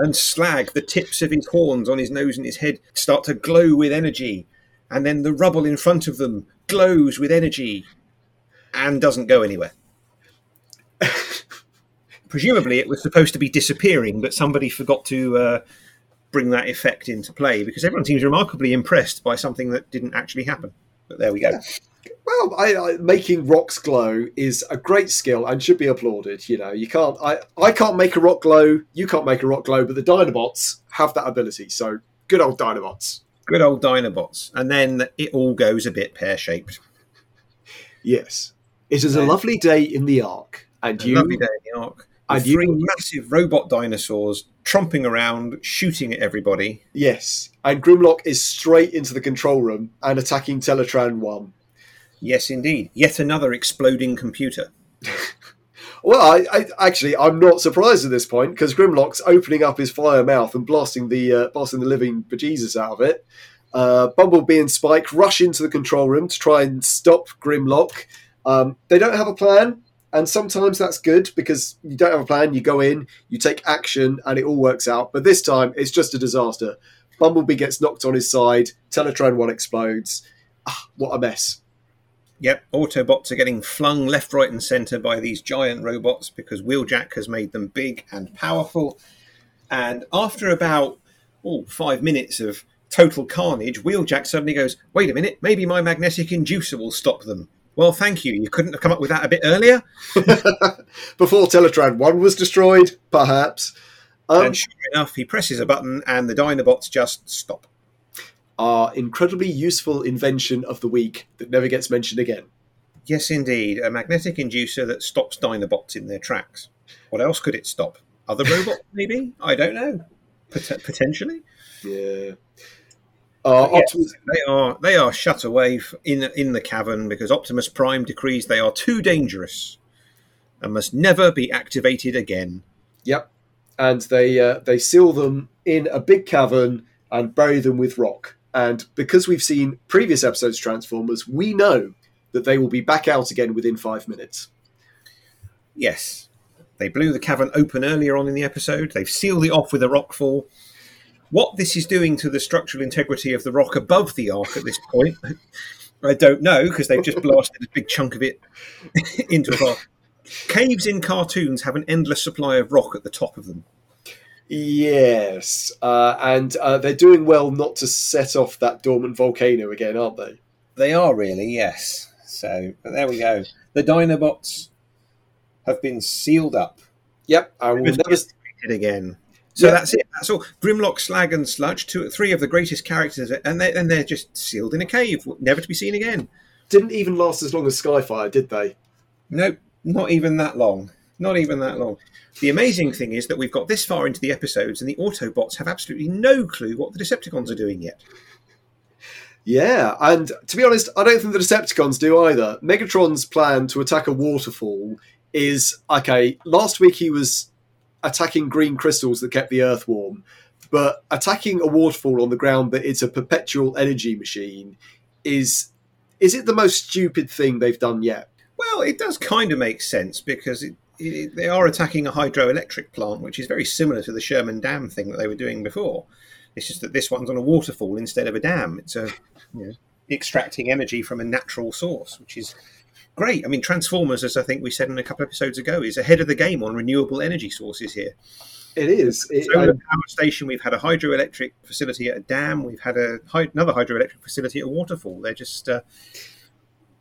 and Slag, the tips of his horns on his nose and his head start to glow with energy. And then the rubble in front of them glows with energy and doesn't go anywhere. Presumably, it was supposed to be disappearing, but somebody forgot to uh, bring that effect into play because everyone seems remarkably impressed by something that didn't actually happen. But there we go. Yeah. Well, I, I, making rocks glow is a great skill and should be applauded. You know, you can't. I I can't make a rock glow. You can't make a rock glow, but the Dinobots have that ability. So good old Dinobots. Good old Dinobots. And then it all goes a bit pear shaped. Yes, it is a lovely day in the Ark, and a you. Lovely day in the Ark. And three you- massive robot dinosaurs tromping around, shooting at everybody. Yes, and Grimlock is straight into the control room and attacking Teletran One. Yes, indeed. Yet another exploding computer. Well, I, I actually I'm not surprised at this point because Grimlock's opening up his fire mouth and blasting the uh, blasting the living bejesus out of it. Uh, Bumblebee and Spike rush into the control room to try and stop Grimlock. Um, they don't have a plan, and sometimes that's good because you don't have a plan. You go in, you take action, and it all works out. But this time, it's just a disaster. Bumblebee gets knocked on his side. Teletran One explodes. Ah, what a mess! Yep, Autobots are getting flung left, right, and centre by these giant robots because Wheeljack has made them big and powerful. And after about oh, five minutes of total carnage, Wheeljack suddenly goes, Wait a minute, maybe my magnetic inducer will stop them. Well, thank you. You couldn't have come up with that a bit earlier? Before Teletran One was destroyed, perhaps. Um, and sure enough, he presses a button and the Dinobots just stop. Our incredibly useful invention of the week that never gets mentioned again. Yes, indeed. A magnetic inducer that stops Dinobots in their tracks. What else could it stop? Other robots, maybe? I don't know. Pot- potentially. Yeah. Uh. Optimus, They are they are shut away in in the cavern because Optimus Prime decrees they are too dangerous and must never be activated again. Yep. And they uh, they seal them in a big cavern and bury them with rock. And because we've seen previous episodes Transformers, we know that they will be back out again within five minutes. Yes, they blew the cavern open earlier on in the episode. They've sealed it off with a rockfall. What this is doing to the structural integrity of the rock above the Ark at this point, I don't know because they've just blasted a big chunk of it into a rock. Caves in cartoons have an endless supply of rock at the top of them. Yes. Uh, and uh, they're doing well not to set off that dormant volcano again, aren't they? They are really, yes. So, but there we go. The Dinobots have been sealed up. Yep. I will Never never. activated again. So Yeah. that's it. That's all. Grimlock, Slag, and Sludge, two, three of the greatest characters, and they and they're just sealed in a cave, never to be seen again. Didn't even last as long as Skyfire, did they? Nope, not even that long. Not even that long. The amazing thing is that we've got this far into the episodes, and the Autobots have absolutely no clue what the Decepticons are doing yet. Yeah, and to be honest, I don't think the Decepticons do either. Megatron's plan to attack a waterfall is okay. Last week he was attacking green crystals that kept the Earth warm, but attacking a waterfall on the ground that it's a perpetual energy machine is is it the most stupid thing they've done yet? Well, it does kind of make sense because it, it, they are attacking a hydroelectric plant, which is very similar to the Sherman Dam thing that they were doing before. It's just that this one's on a waterfall instead of a dam. It's a you know, extracting energy from a natural source, which is great. I mean, Transformers, as I think we said in a couple of episodes ago, is ahead of the game on renewable energy sources here. It is. It, so the power station, we've had a hydroelectric facility at a dam. We've had a another hydroelectric facility at a waterfall. They're just, uh,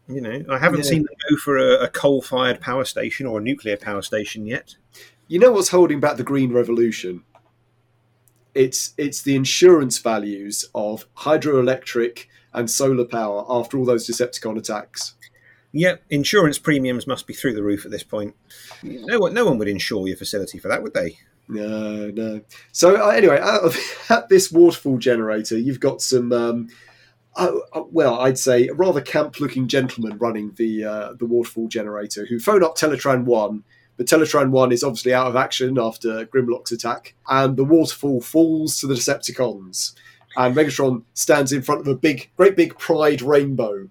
you know, I haven't yeah. seen them go for a, a coal-fired power station or a nuclear power station yet. You know what's holding back the green revolution? It's it's the insurance values of hydroelectric and solar power after all those Decepticon attacks. Yep, insurance premiums must be through the roof at this point. No one, no one would insure your facility for that, would they? No, no. So uh, anyway, at this waterfall generator, you've got some. Um, uh, uh, well, I'd say a rather camp-looking gentleman running the uh, the waterfall generator who phone up Teletran One, but Teletran One is obviously out of action after Grimlock's attack, and the waterfall falls to the Decepticons, and Megatron stands in front of a big, great big pride rainbow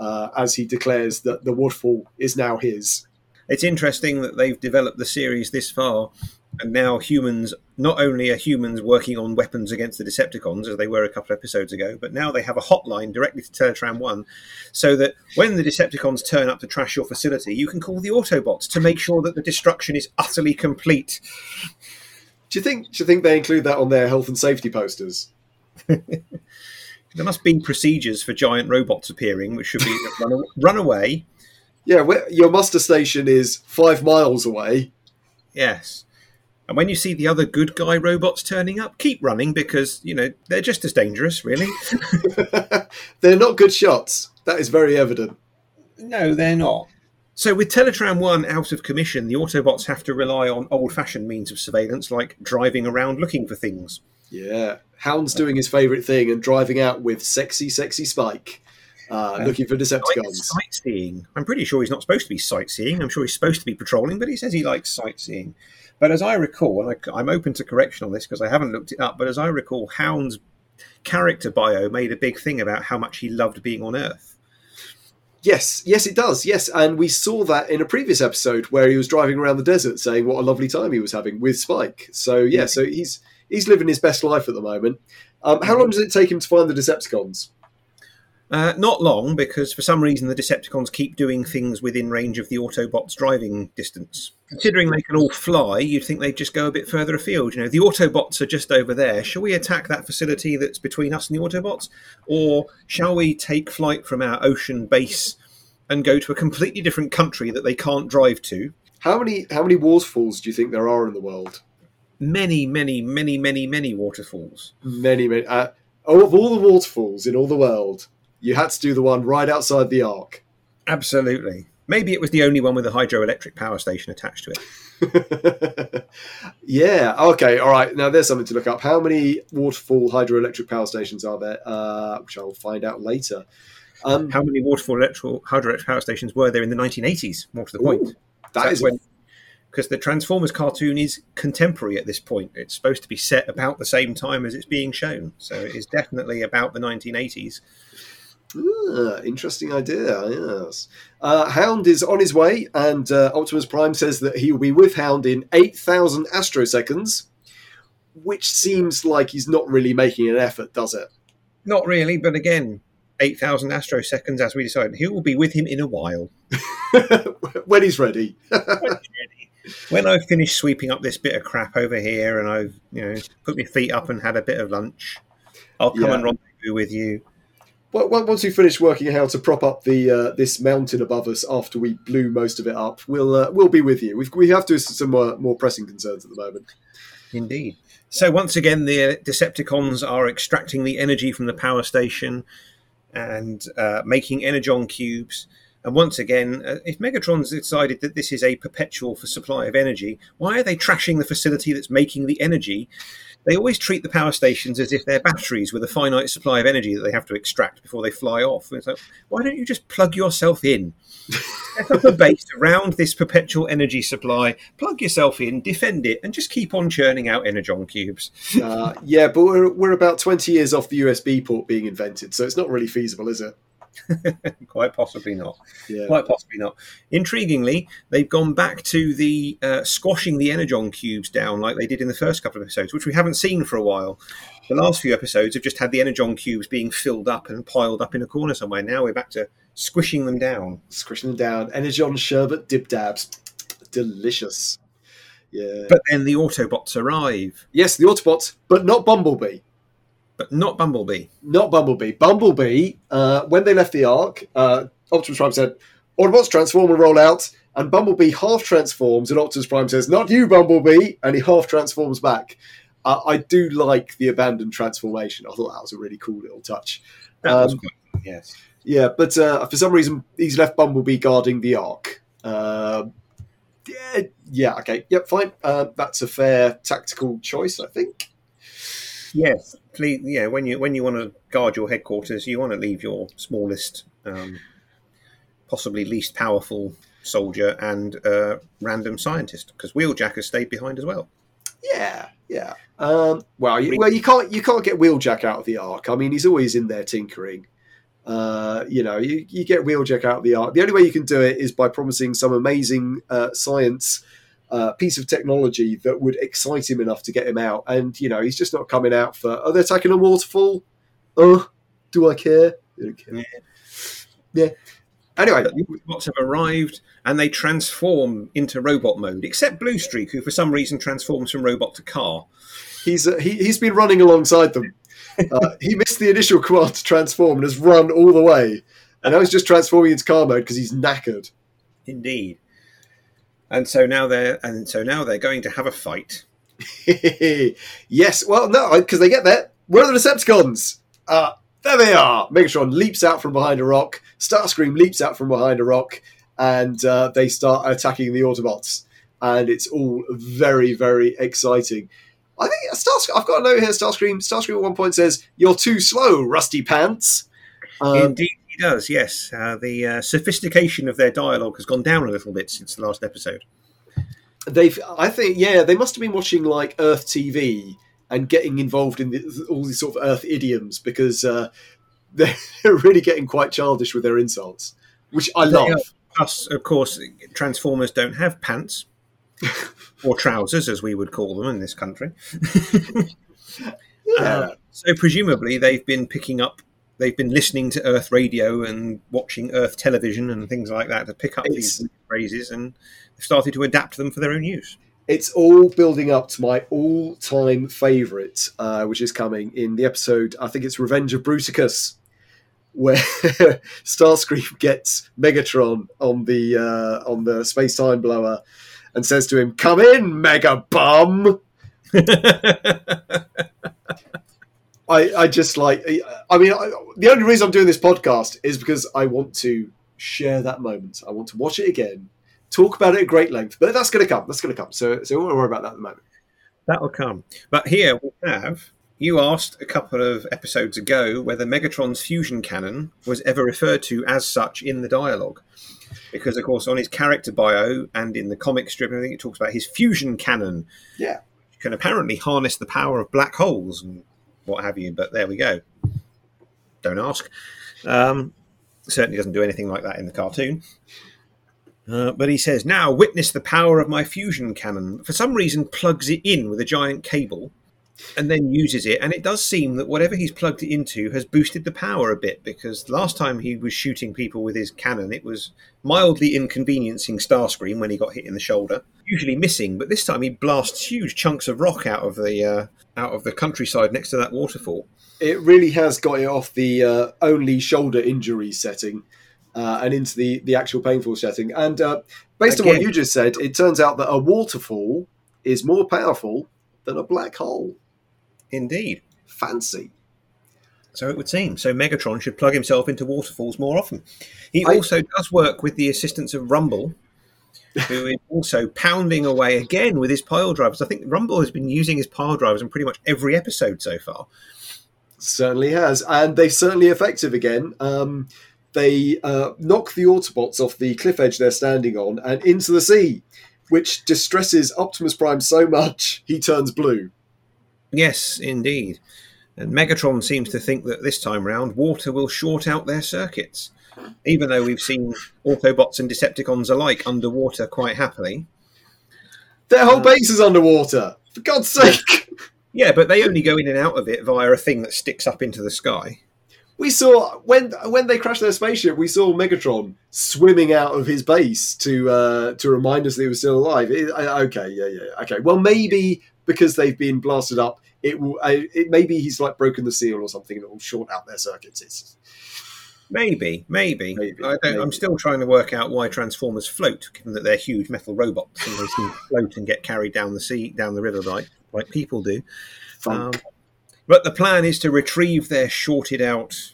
uh, as he declares that the waterfall is now his. It's interesting that they've developed the series this far, and now humans not only are humans working on weapons against the Decepticons as they were a couple of episodes ago, but now they have a hotline directly to Teletran One, so that when the Decepticons turn up to trash your facility, you can call the Autobots to make sure that the destruction is utterly complete. Do you think? Do you think they include that on their health and safety posters? there must be procedures for giant robots appearing, which should be run, run away. Yeah, your muster station is five miles away. Yes. And when you see the other good guy robots turning up, keep running because, you know, they're just as dangerous, really. they're not good shots. That is very evident. No, they're not. So, with Teletran 1 out of commission, the Autobots have to rely on old fashioned means of surveillance like driving around looking for things. Yeah. Hound's doing his favourite thing and driving out with sexy, sexy Spike. Uh, looking for Decepticons. Sightseeing. I'm pretty sure he's not supposed to be sightseeing. I'm sure he's supposed to be patrolling, but he says he likes sightseeing. But as I recall, and I, am open to correction on this because I haven't looked it up, but as I recall, Hound's character bio made a big thing about how much he loved being on Earth. Yes, yes, it does. Yes, and we saw that in a previous episode where he was driving around the desert saying what a lovely time he was having with Spike. So yeah, so he's he's living his best life at the moment. Um, how long does it take him to find the Decepticons? Uh, not long, because for some reason the Decepticons keep doing things within range of the Autobots' driving distance. Considering they can all fly, you'd think they'd just go a bit further afield. You know, the Autobots are just over there. Shall we attack that facility that's between us and the Autobots, or shall we take flight from our ocean base and go to a completely different country that they can't drive to? How many how many waterfalls do you think there are in the world? Many, many, many, many, many waterfalls. Many, many. Uh, oh, of all the waterfalls in all the world, you had to do the one right outside the ark. Absolutely. Maybe it was the only one with a hydroelectric power station attached to it. yeah. Okay. All right. Now there's something to look up. How many waterfall hydroelectric power stations are there? Uh, which I'll find out later. Um, How many waterfall electrical hydroelectric power stations were there in the 1980s? More to the point. Ooh, that is when because the Transformers cartoon is contemporary at this point. It's supposed to be set about the same time as it's being shown, so it is definitely about the 1980s. Ah, interesting idea. Yes, uh, Hound is on his way, and uh, Optimus Prime says that he will be with Hound in eight thousand astroseconds, which seems like he's not really making an effort, does it? Not really, but again, eight thousand astroseconds, as we decided, he will be with him in a while when he's ready. when he's ready when I've finished sweeping up this bit of crap over here and I've you know put my feet up and had a bit of lunch, I'll come yeah. and rendezvous with you. Well, once we finish working out how to prop up the uh, this mountain above us after we blew most of it up, we'll uh, we'll be with you. We've, we have to some more, more pressing concerns at the moment. Indeed. So once again, the Decepticons are extracting the energy from the power station and uh, making energon cubes and once again, uh, if Megatron's decided that this is a perpetual for supply of energy, why are they trashing the facility that's making the energy? They always treat the power stations as if they're batteries with a finite supply of energy that they have to extract before they fly off. And so, why don't you just plug yourself in? Set up a base around this perpetual energy supply, plug yourself in, defend it, and just keep on churning out energon cubes. Uh, yeah, but we're, we're about 20 years off the USB port being invented, so it's not really feasible, is it? Quite possibly not. Yeah. Quite possibly not. Intriguingly, they've gone back to the uh, squashing the energon cubes down like they did in the first couple of episodes, which we haven't seen for a while. The last few episodes have just had the energon cubes being filled up and piled up in a corner somewhere. Now we're back to squishing them down. Squishing them down. Energon sherbet dip dabs. Delicious. Yeah. But then the Autobots arrive, yes, the Autobots, but not Bumblebee. But not Bumblebee. Not Bumblebee. Bumblebee, uh, when they left the Ark, uh, Optimus Prime said, Autobots transform and roll out. And Bumblebee half transforms, and Optimus Prime says, Not you, Bumblebee! And he half transforms back. Uh, I do like the abandoned transformation. I thought that was a really cool little touch. That was Um, quite, yes. Yeah, but uh, for some reason, he's left Bumblebee guarding the Ark. Uh, yeah, yeah, okay. Yep, fine. Uh, that's a fair tactical choice, I think. Yes, please. Yeah, when you when you want to guard your headquarters, you want to leave your smallest, um, possibly least powerful soldier and uh, random scientist, because Wheeljack has stayed behind as well. Yeah, yeah. Um, well, you, well, you can't you can't get Wheeljack out of the Ark. I mean, he's always in there tinkering. Uh, you know, you, you get Wheeljack out of the Ark. The only way you can do it is by promising some amazing uh, science uh, piece of technology that would excite him enough to get him out. And you know, he's just not coming out for. Are they attacking a waterfall? Oh, do I care? I care. Yeah. Yeah. Anyway, robots have arrived and they transform into robot mode, except Bluestreak, who for some reason transforms from robot to car. He's uh, he, he's been running alongside them. Uh, he missed the initial command to transform and has run all the way, and now he's just transforming into car mode because he's knackered. Indeed. And so now they're and so now they're going to have a fight. yes, well, no, because they get there. Where are the Decepticons? Uh, there they are. Megatron leaps out from behind a rock. Starscream leaps out from behind a rock, and uh, they start attacking the Autobots. And it's all very, very exciting. I think Starscream. I've got a note here. Starscream. Starscream at one point says, "You're too slow, Rusty Pants." Um, Indeed, does. Yes, uh, the uh, sophistication of their dialogue has gone down a little bit since the last episode. they've i think yeah they must have been watching like earth tv and getting involved in the, all these sort of earth idioms because uh, they're really getting quite childish with their insults which i They love are. Plus, of course, Transformers don't have pants or trousers, as we would call them in this country. yeah. Uh, so presumably they've been picking up, they've been listening to Earth radio and watching Earth television and things like that to pick up It's- these phrases, and they've started to adapt them for their own use. it's all building up to my all-time favorite uh, which is coming in the episode i think it's revenge of bruticus where starscream gets megatron on the uh, on the space-time blower and says to him come in mega bum I, I just like I mean I, the only reason I'm doing this podcast is because I want to share that moment. I want to watch it again, talk about it at great length. But that's going to come. That's going to come. So so we won't worry about that at the moment. That'll come. But here we have. You asked a couple of episodes ago whether Megatron's fusion cannon was ever referred to as such in the dialogue. Because, of course, on his character bio and in the comic strip, I think it talks about his fusion cannon. Yeah. Can apparently harness the power of black holes and what have you. But there we go. Don't ask. Um, certainly doesn't do anything like that in the cartoon. Uh, but he says, now witness the power of my fusion cannon. For some reason, plugs it in with a giant cable and then uses it. And it does seem that whatever he's plugged it into has boosted the power a bit because last time he was shooting people with his cannon, it was mildly inconveniencing Starscream when he got hit in the shoulder, usually missing. But this time he blasts huge chunks of rock out of the uh, out of the countryside next to that waterfall. It really has got it off the uh, only shoulder injury setting uh, and into the the actual painful setting. And uh, based on what you just said, it turns out that a waterfall is more powerful than a black hole. Indeed. Fancy. So it would seem. So Megatron should plug himself into waterfalls more often. He I- also does work with the assistance of Rumble, who is also pounding away again with his pile drivers. I think Rumble has been using his pile drivers in pretty much every episode so far. Certainly has, and they're certainly effective again. Um, they uh, knock the Autobots off the cliff edge they're standing on and into the sea, which distresses Optimus Prime so much he turns blue. Yes, indeed. And Megatron seems to think that this time round, water will short out their circuits. Even though we've seen Autobots and Decepticons alike underwater quite happily. Their whole base is underwater. For God's sake! Yeah, but they only go in and out of it via a thing that sticks up into the sky. We saw when when they crashed their spaceship, we saw Megatron swimming out of his base to uh, to remind us that he was still alive. It- okay, yeah, yeah, okay. Well, maybe because they've been blasted up, it will. I it maybe he's like broken the seal or something, and it will short out their circuits. It's, Maybe, maybe. Maybe, I. I'm still trying to work out why Transformers float, given that they're huge metal robots and they to float and get carried down the sea, down the river like like people do. Um, but the plan is to retrieve their shorted out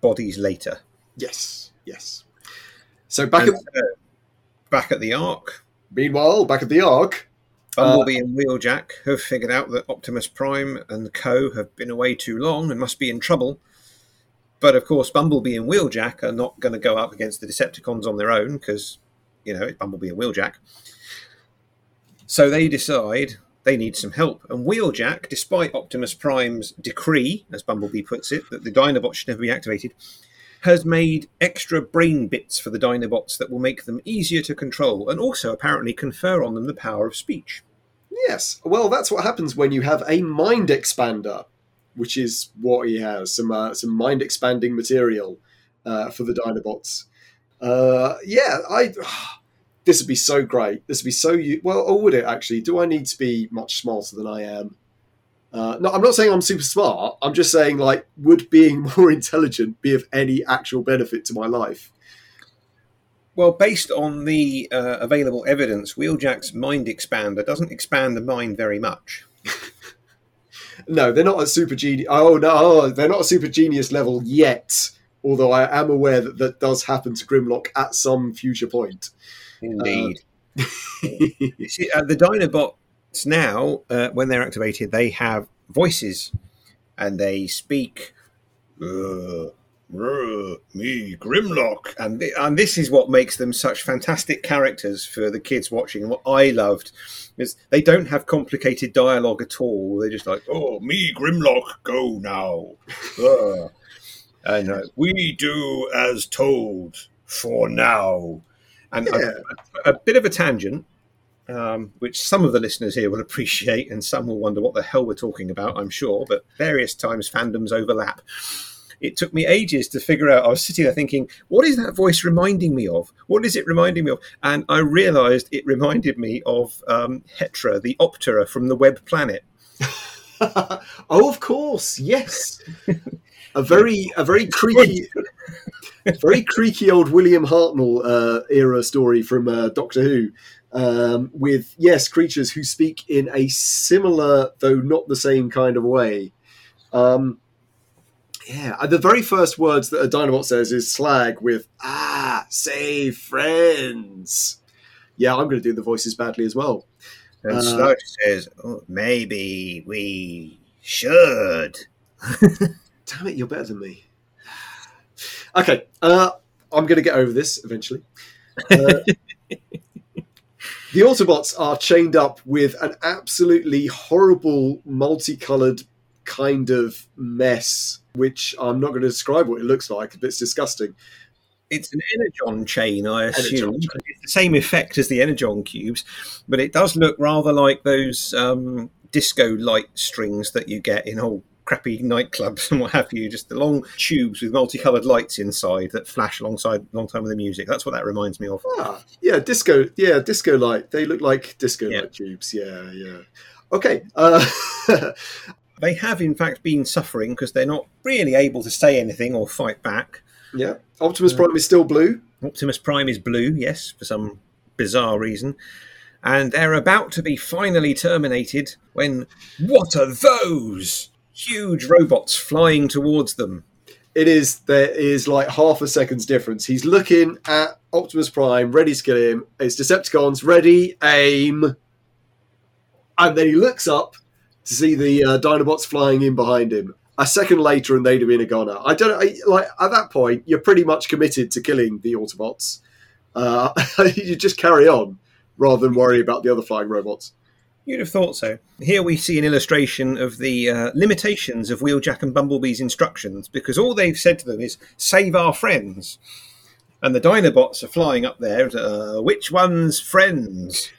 bodies later. yes, yes. So back And, at uh, back at the Ark, meanwhile, back at the Ark. Bumblebee uh, and Wheeljack have figured out that Optimus Prime and Co have been away too long and must be in trouble. But of course, Bumblebee and Wheeljack are not going to go up against the Decepticons on their own because, you know, it's Bumblebee and Wheeljack. So they decide they need some help. And Wheeljack, despite Optimus Prime's decree, as Bumblebee puts it, that the Dinobots should never be activated, has made extra brain bits for the Dinobots that will make them easier to control and also apparently confer on them the power of speech. Yes. Well, that's what happens when you have a mind expander, which is what he has some uh, some mind expanding material uh, for the Dinobots. Uh, yeah, I. This would be so great. This would be so well. Or would it actually? Do I need to be much smarter than I am? Uh, no, I'm not saying I'm super smart. I'm just saying, like, would being more intelligent be of any actual benefit to my life? Well, based on the uh, available evidence, Wheeljack's mind expander doesn't expand the mind very much. No, they're not a super genius. Oh no, oh, they're not a super genius level yet. Although I am aware that that does happen to Grimlock at some future point. Indeed. You see, uh, the Dinobots now, uh, when they're activated, they have voices and they speak. "Uh, uh, me, Grimlock, and th- and this is what makes them such fantastic characters for the kids watching. And what I loved is they don't have complicated dialogue at all. They're just like, "Oh, me, Grimlock, go now," Uh, and uh, we do as told for now. And a- a bit of a tangent, um, which some of the listeners here will appreciate, and some will wonder what the hell we're talking about, I'm sure, but various times fandoms overlap. It took me ages to figure out. I was sitting there thinking, what is that voice reminding me of? What is it reminding me of? And I realized it reminded me of um, Hetra, the Optera from the Web Planet. oh, of course, yes. a very, a very creaky, very creaky old William Hartnell uh, era story from uh, Doctor Who, um, with yes, creatures who speak in a similar, though not the same kind of way. Um, yeah, uh, the very first words that a Dinobot says is slag with "ah, say friends." Yeah, I'm going to do the voices badly as well. And Uh, Sludge says, oh, maybe we should. Damn it, you're better than me. Okay, uh, I'm going to get over this eventually. Uh, the Autobots are chained up with an absolutely horrible, multicolored kind of mess, which I'm not going to describe what it looks like, but it's disgusting. It's an Energon chain, I assume. Energon It's the same effect as the Energon cubes, but it does look rather like those um, disco light strings that you get in old crappy nightclubs and what have you. Just the long tubes with multicoloured lights inside that flash alongside alongside with the music. That's what that reminds me of. Ah, yeah, disco. Yeah, disco light. They look like disco Yeah. light tubes. Yeah, yeah. Okay. Uh, They have, in fact, been suffering because they're not really able to say anything or fight back. yeah. Optimus Prime is still blue. Optimus Prime is blue, yes, for some bizarre reason. And they're about to be finally terminated when what are those? Huge robots flying towards them. it is there is like half a second's difference. He's looking at Optimus Prime, ready to kill him. It's Decepticons, ready, aim, and then he looks up to see the uh, Dinobots flying in behind him. A second later, and they'd have been a goner. I don't I, like at that point. You're pretty much committed to killing the Autobots. Uh, you just carry on rather than worry about the other flying robots. You'd have thought so. Here we see an illustration of the uh, limitations of Wheeljack and Bumblebee's instructions because all they've said to them is save our friends. And the Dinobots are flying up there. Uh, which one's friends?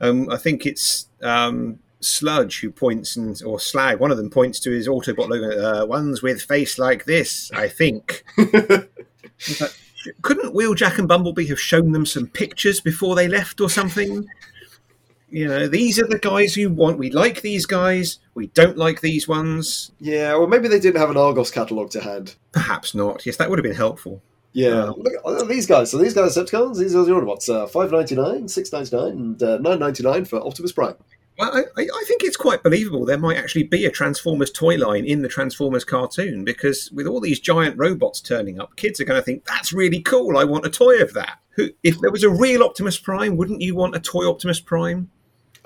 Um, I think it's um, Sludge who points, and, or Slag, one of them points to his Autobot logo. Uh, ones with face like this, I think. like, couldn't Wheeljack and Bumblebee have shown them some pictures before they left or something? you know, these are the guys you want. We like these guys. We don't like these ones. Yeah, or maybe they didn't have an Argos catalogue to hand. Perhaps not. Yes, that would have been helpful. Yeah, um, look at these guys. So these guys are Decepticons. These are the Autobots. Uh, Five ninety nine, six ninety nine, and uh, nine ninety nine for Optimus Prime. Well, I, I, think it's quite believable there might actually be a Transformers toy line in the Transformers cartoon because with all these giant robots turning up, kids are going to think that's really cool. I want a toy of that. If there was a real Optimus Prime, wouldn't you want a toy Optimus Prime?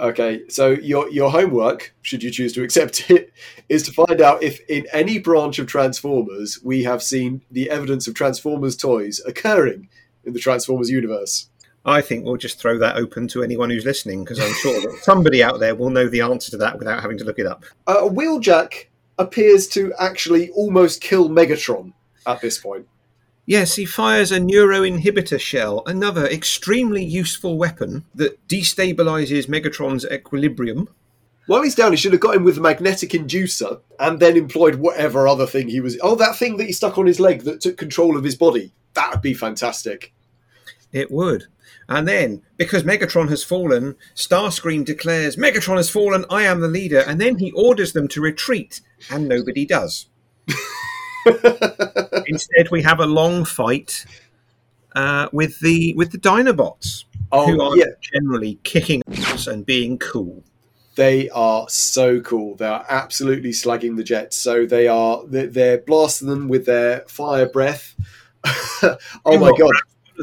Okay, so your your homework, should you choose to accept it, is to find out if in any branch of Transformers we have seen the evidence of Transformers toys occurring in the Transformers universe. I think we'll just throw that open to anyone who's listening because I'm sure that somebody out there will know the answer to that without having to look it up. Uh, Wheeljack appears to actually almost kill Megatron at this point. Yes, he fires a neuroinhibitor shell, another extremely useful weapon that destabilizes Megatron's equilibrium. While he's down, he should have got him with the magnetic inducer and then employed whatever other thing he was. Oh, that thing that he stuck on his leg that took control of his body. That would be fantastic. It would. And then, because Megatron has fallen, Starscream declares, Megatron has fallen, I am the leader. And then he orders them to retreat, and nobody does. Instead, we have a long fight uh, with the with the Dinobots, oh, who are yeah. generally kicking ass and being cool. They are so cool. They are absolutely slugging the jets. So they are they're blasting them with their fire breath. oh my god!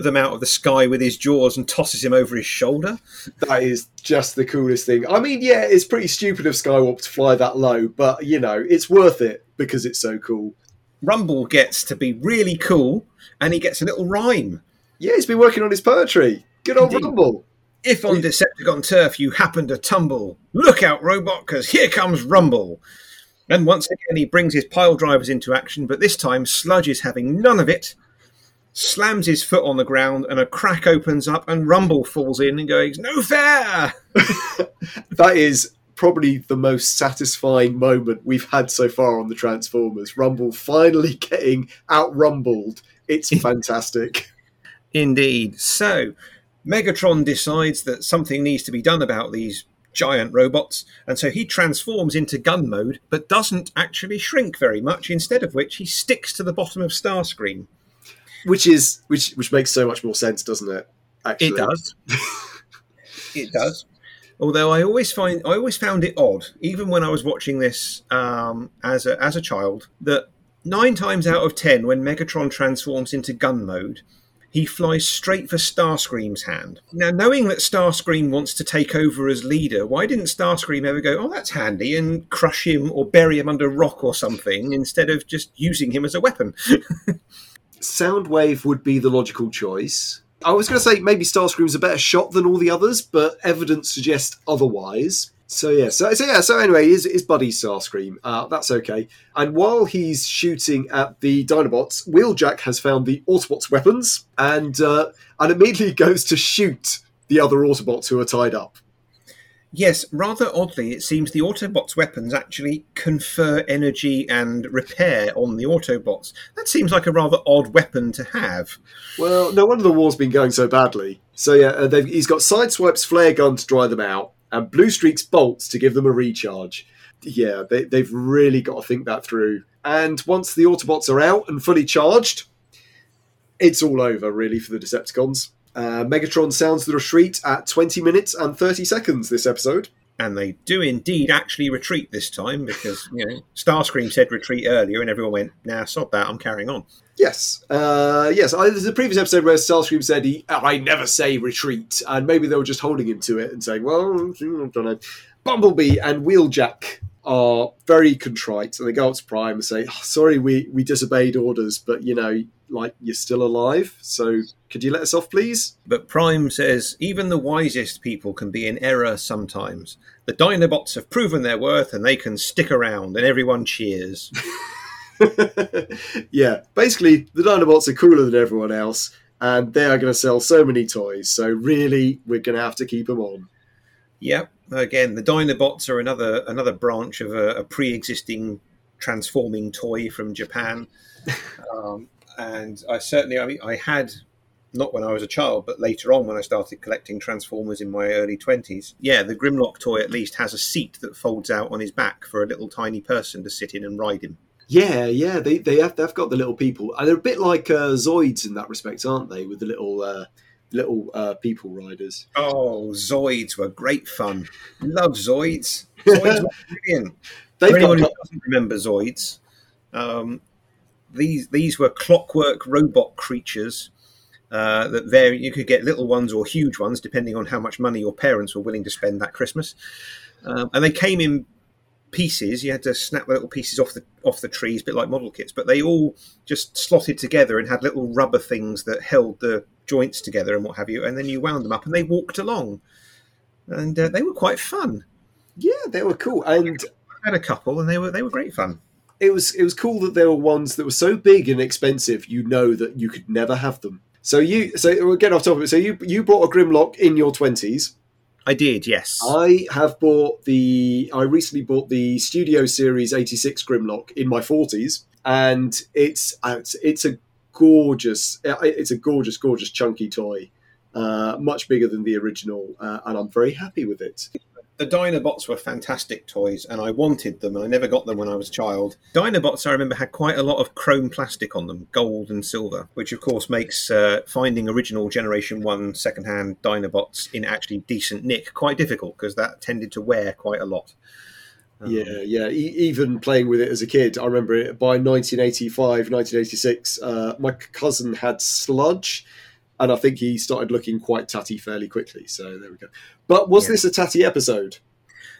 Them out of the sky with his jaws and tosses him over his shoulder. That is just the coolest thing. I mean, yeah, it's pretty stupid of Skywarp to fly that low, but you know, it's worth it because it's so cool. Rumble gets to be really cool and he gets a little rhyme. Yeah, he's been working on his poetry. Good old Indeed. Rumble. If on Decepticon turf you happen to tumble, look out, robot, because here comes Rumble. And once again, he brings his pile drivers into action, but this time Sludge is having none of it, slams his foot on the ground, and a crack opens up, and Rumble falls in and goes, No fair! that is probably the most satisfying moment we've had so far on the Transformers. Rumble finally getting out rumbled. It's fantastic. Indeed. So, Megatron decides that something needs to be done about these giant robots, and so he transforms into gun mode, but doesn't actually shrink very much, instead of which he sticks to the bottom of Starscream. Which is which which makes so much more sense, doesn't it? Actually. It does. it does. Although I always find I always found it odd, even when I was watching this um, as a as a child, that nine times out of ten, when Megatron transforms into gun mode, he flies straight for Starscream's hand. Now, knowing that Starscream wants to take over as leader, why didn't Starscream ever go, "Oh, that's handy," and crush him or bury him under rock or something, instead of just using him as a weapon? Soundwave would be the logical choice I was going to say maybe Starscream's a better shot than all the others, but evidence suggests otherwise. So yeah, so, so yeah, so anyway, his, buddy Starscream, uh, that's okay. And while he's shooting at the Dinobots, Wheeljack has found the Autobots' weapons and uh, and immediately goes to shoot the other Autobots who are tied up. Yes, rather oddly, it seems the Autobots' weapons actually confer energy and repair on the Autobots. That seems like a rather odd weapon to have. Well, no wonder the war's been going so badly. So yeah, uh, he's got Sideswipe's flare gun to dry them out, and Bluestreak's bolts to give them a recharge. Yeah, they, they've really got to think that through. And once the Autobots are out and fully charged, it's all over really for the Decepticons. Uh, Megatron sounds the retreat at 20 minutes and 30 seconds this episode. And they do indeed actually retreat this time because, you know, Starscream said retreat earlier and everyone went, nah, stop that, I'm carrying on. Yes. Uh, yes, I, there's a previous episode where Starscream said, he, I never say retreat. And maybe they were just holding him to it and saying, well, I don't know. Bumblebee and Wheeljack are very contrite and they go up to Prime and say, oh, "Sorry, we we disobeyed orders, but you know, like you're still alive. So could you let us off, please?" But Prime says even the wisest people can be in error sometimes. The Dinobots have proven their worth and they can stick around, and everyone cheers. yeah, basically, the Dinobots are cooler than everyone else, and they are going to sell so many toys. So really, we're going to have to keep them on. Yep. Again, the Dinobots are another another branch of a, a pre-existing transforming toy from Japan. um, and I certainly, I mean, I had not when I was a child, but later on when I started collecting Transformers in my early 20s. Yeah, the Grimlock toy at least has a seat that folds out on his back for a little tiny person to sit in and ride him. Yeah, yeah, they they have they've got the little people. They're a bit like uh, Zoids in that respect, aren't they? With the little uh, little uh, people riders. Oh, Zoids were great fun. Love Zoids. Zoids were brilliant. They've For anyone got who doesn't remember Zoids, um, these these were clockwork robot creatures uh, that vary. You could get little ones or huge ones, depending on how much money your parents were willing to spend that Christmas. Um, and they came in pieces. You had to snap the little pieces off the off the trees, a bit like model kits. But they all just slotted together and had little rubber things that held the joints together and what have you. And then you wound them up, and they walked along, and uh, they were quite fun. yeah, they were cool, and I had a couple, and they were they were great fun. it was it was cool that there were ones that were so big and expensive. You know that you could never have them. So you so we're getting off topic. So you you bought a Grimlock in your twenties. I did, yes. I have bought the. I recently bought the Studio Series '86 Grimlock in my 40s, and it's uh, it's, it's a gorgeous. uh, It's a gorgeous, gorgeous, chunky toy. Uh, much bigger than the original, uh, and I'm very happy with it. The Dinobots were fantastic toys, and I wanted them, and I never got them when I was a child. Dinobots, I remember, had quite a lot of chrome plastic on them, gold and silver, which of course makes uh, finding original Generation 1 secondhand Dinobots in actually decent nick quite difficult because that tended to wear quite a lot. Um, Yeah, yeah. E- even playing with it as a kid, I remember it by 1985, 1986. Uh, my cousin had sludge, and I think he started looking quite tatty fairly quickly. So there we go. But was Yeah. this a tatty episode?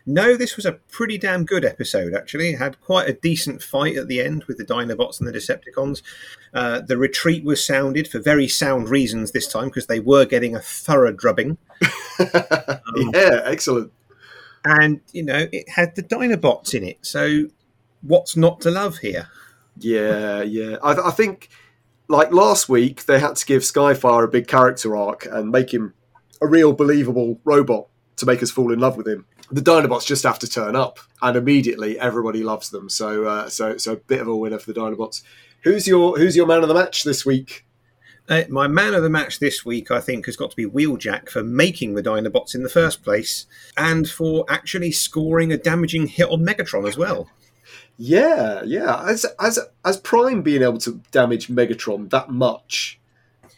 No, this was a pretty damn good episode, actually. It had quite a decent fight at the end with the Dinobots and the Decepticons. Uh, the retreat was sounded for very sound reasons this time because they were getting a thorough drubbing. yeah, excellent. And, you know, it had the Dinobots in it. So what's not to love here? Yeah, yeah. I, I think, like last week, they had to give Skyfire a big character arc and make him a real believable robot to make us fall in love with him. The Dinobots just have to turn up, and immediately everybody loves them. So, uh, so, so a bit of a winner for the Dinobots. Who's your Who's your man of the match this week? Uh, my man of the match this week, I think, has got to be Wheeljack for making the Dinobots in the first place and for actually scoring a damaging hit on Megatron as well. Yeah, yeah. As as as Prime being able to damage Megatron that much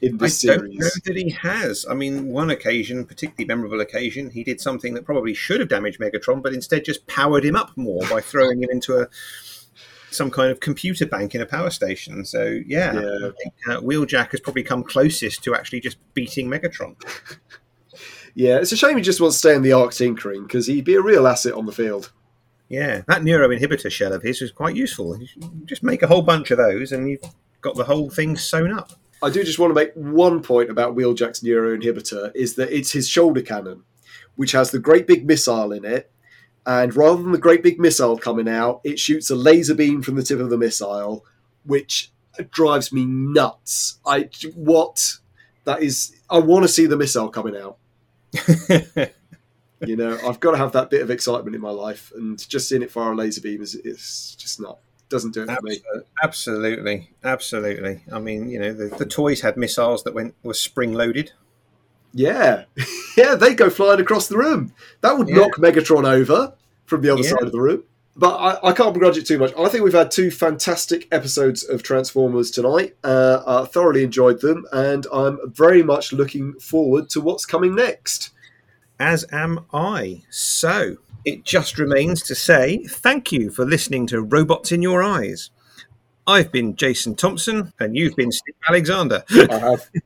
in this I don't know series. that he has. I mean, one occasion, particularly memorable occasion, he did something that probably should have damaged Megatron, but instead just powered him up more by throwing him into a some kind of computer bank in a power station. So yeah, Yeah. I think uh, Wheeljack has probably come closest to actually just beating Megatron. Yeah, it's a shame he just wants to stay in the Ark tinkering because he'd be a real asset on the field. Yeah, that neuro inhibitor shell of his was quite useful. You just make a whole bunch of those, and you've got the whole thing sewn up. I do just want to make one point about Wheeljack's neuroinhibitor is that it's his shoulder cannon, which has the great big missile in it. And rather than the great big missile coming out, it shoots a laser beam from the tip of the missile, which drives me nuts. I what that is. I want to see the missile coming out. You know, I've got to have that bit of excitement in my life, and just seeing it fire a laser beam is it's just not doesn't do it for me. Absolutely, absolutely. I mean, you know, the, the toys had missiles that went were spring loaded. Yeah, yeah, they go flying across the room. That would Yeah. knock Megatron over from the other Yeah. side of the room. But I, I can't begrudge it too much. I think we've had two fantastic episodes of Transformers tonight. Uh, I thoroughly enjoyed them, and I'm very much looking forward to what's coming next. As am I. So it just remains to say thank you for listening to Robots in Your Eyes. I've been Jason Thompson, and you've been Steve Alexander. I have.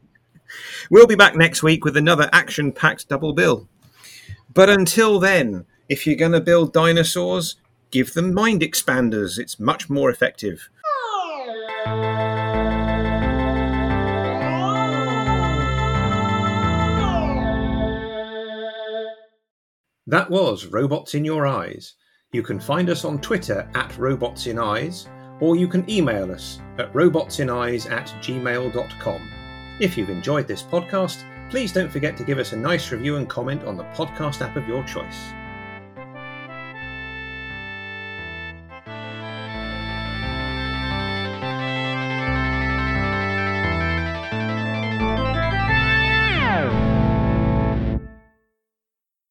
We'll be back next week with another action packed double bill. But until then, if you're going to build dinosaurs, give them mind expanders. It's much more effective. That was Robots in Your Eyes. You can find us on Twitter at Robots in Eyes, or you can email us at robotsineyes at gmail.com. If you've enjoyed this podcast, please don't forget to give us a nice review and comment on the podcast app of your choice.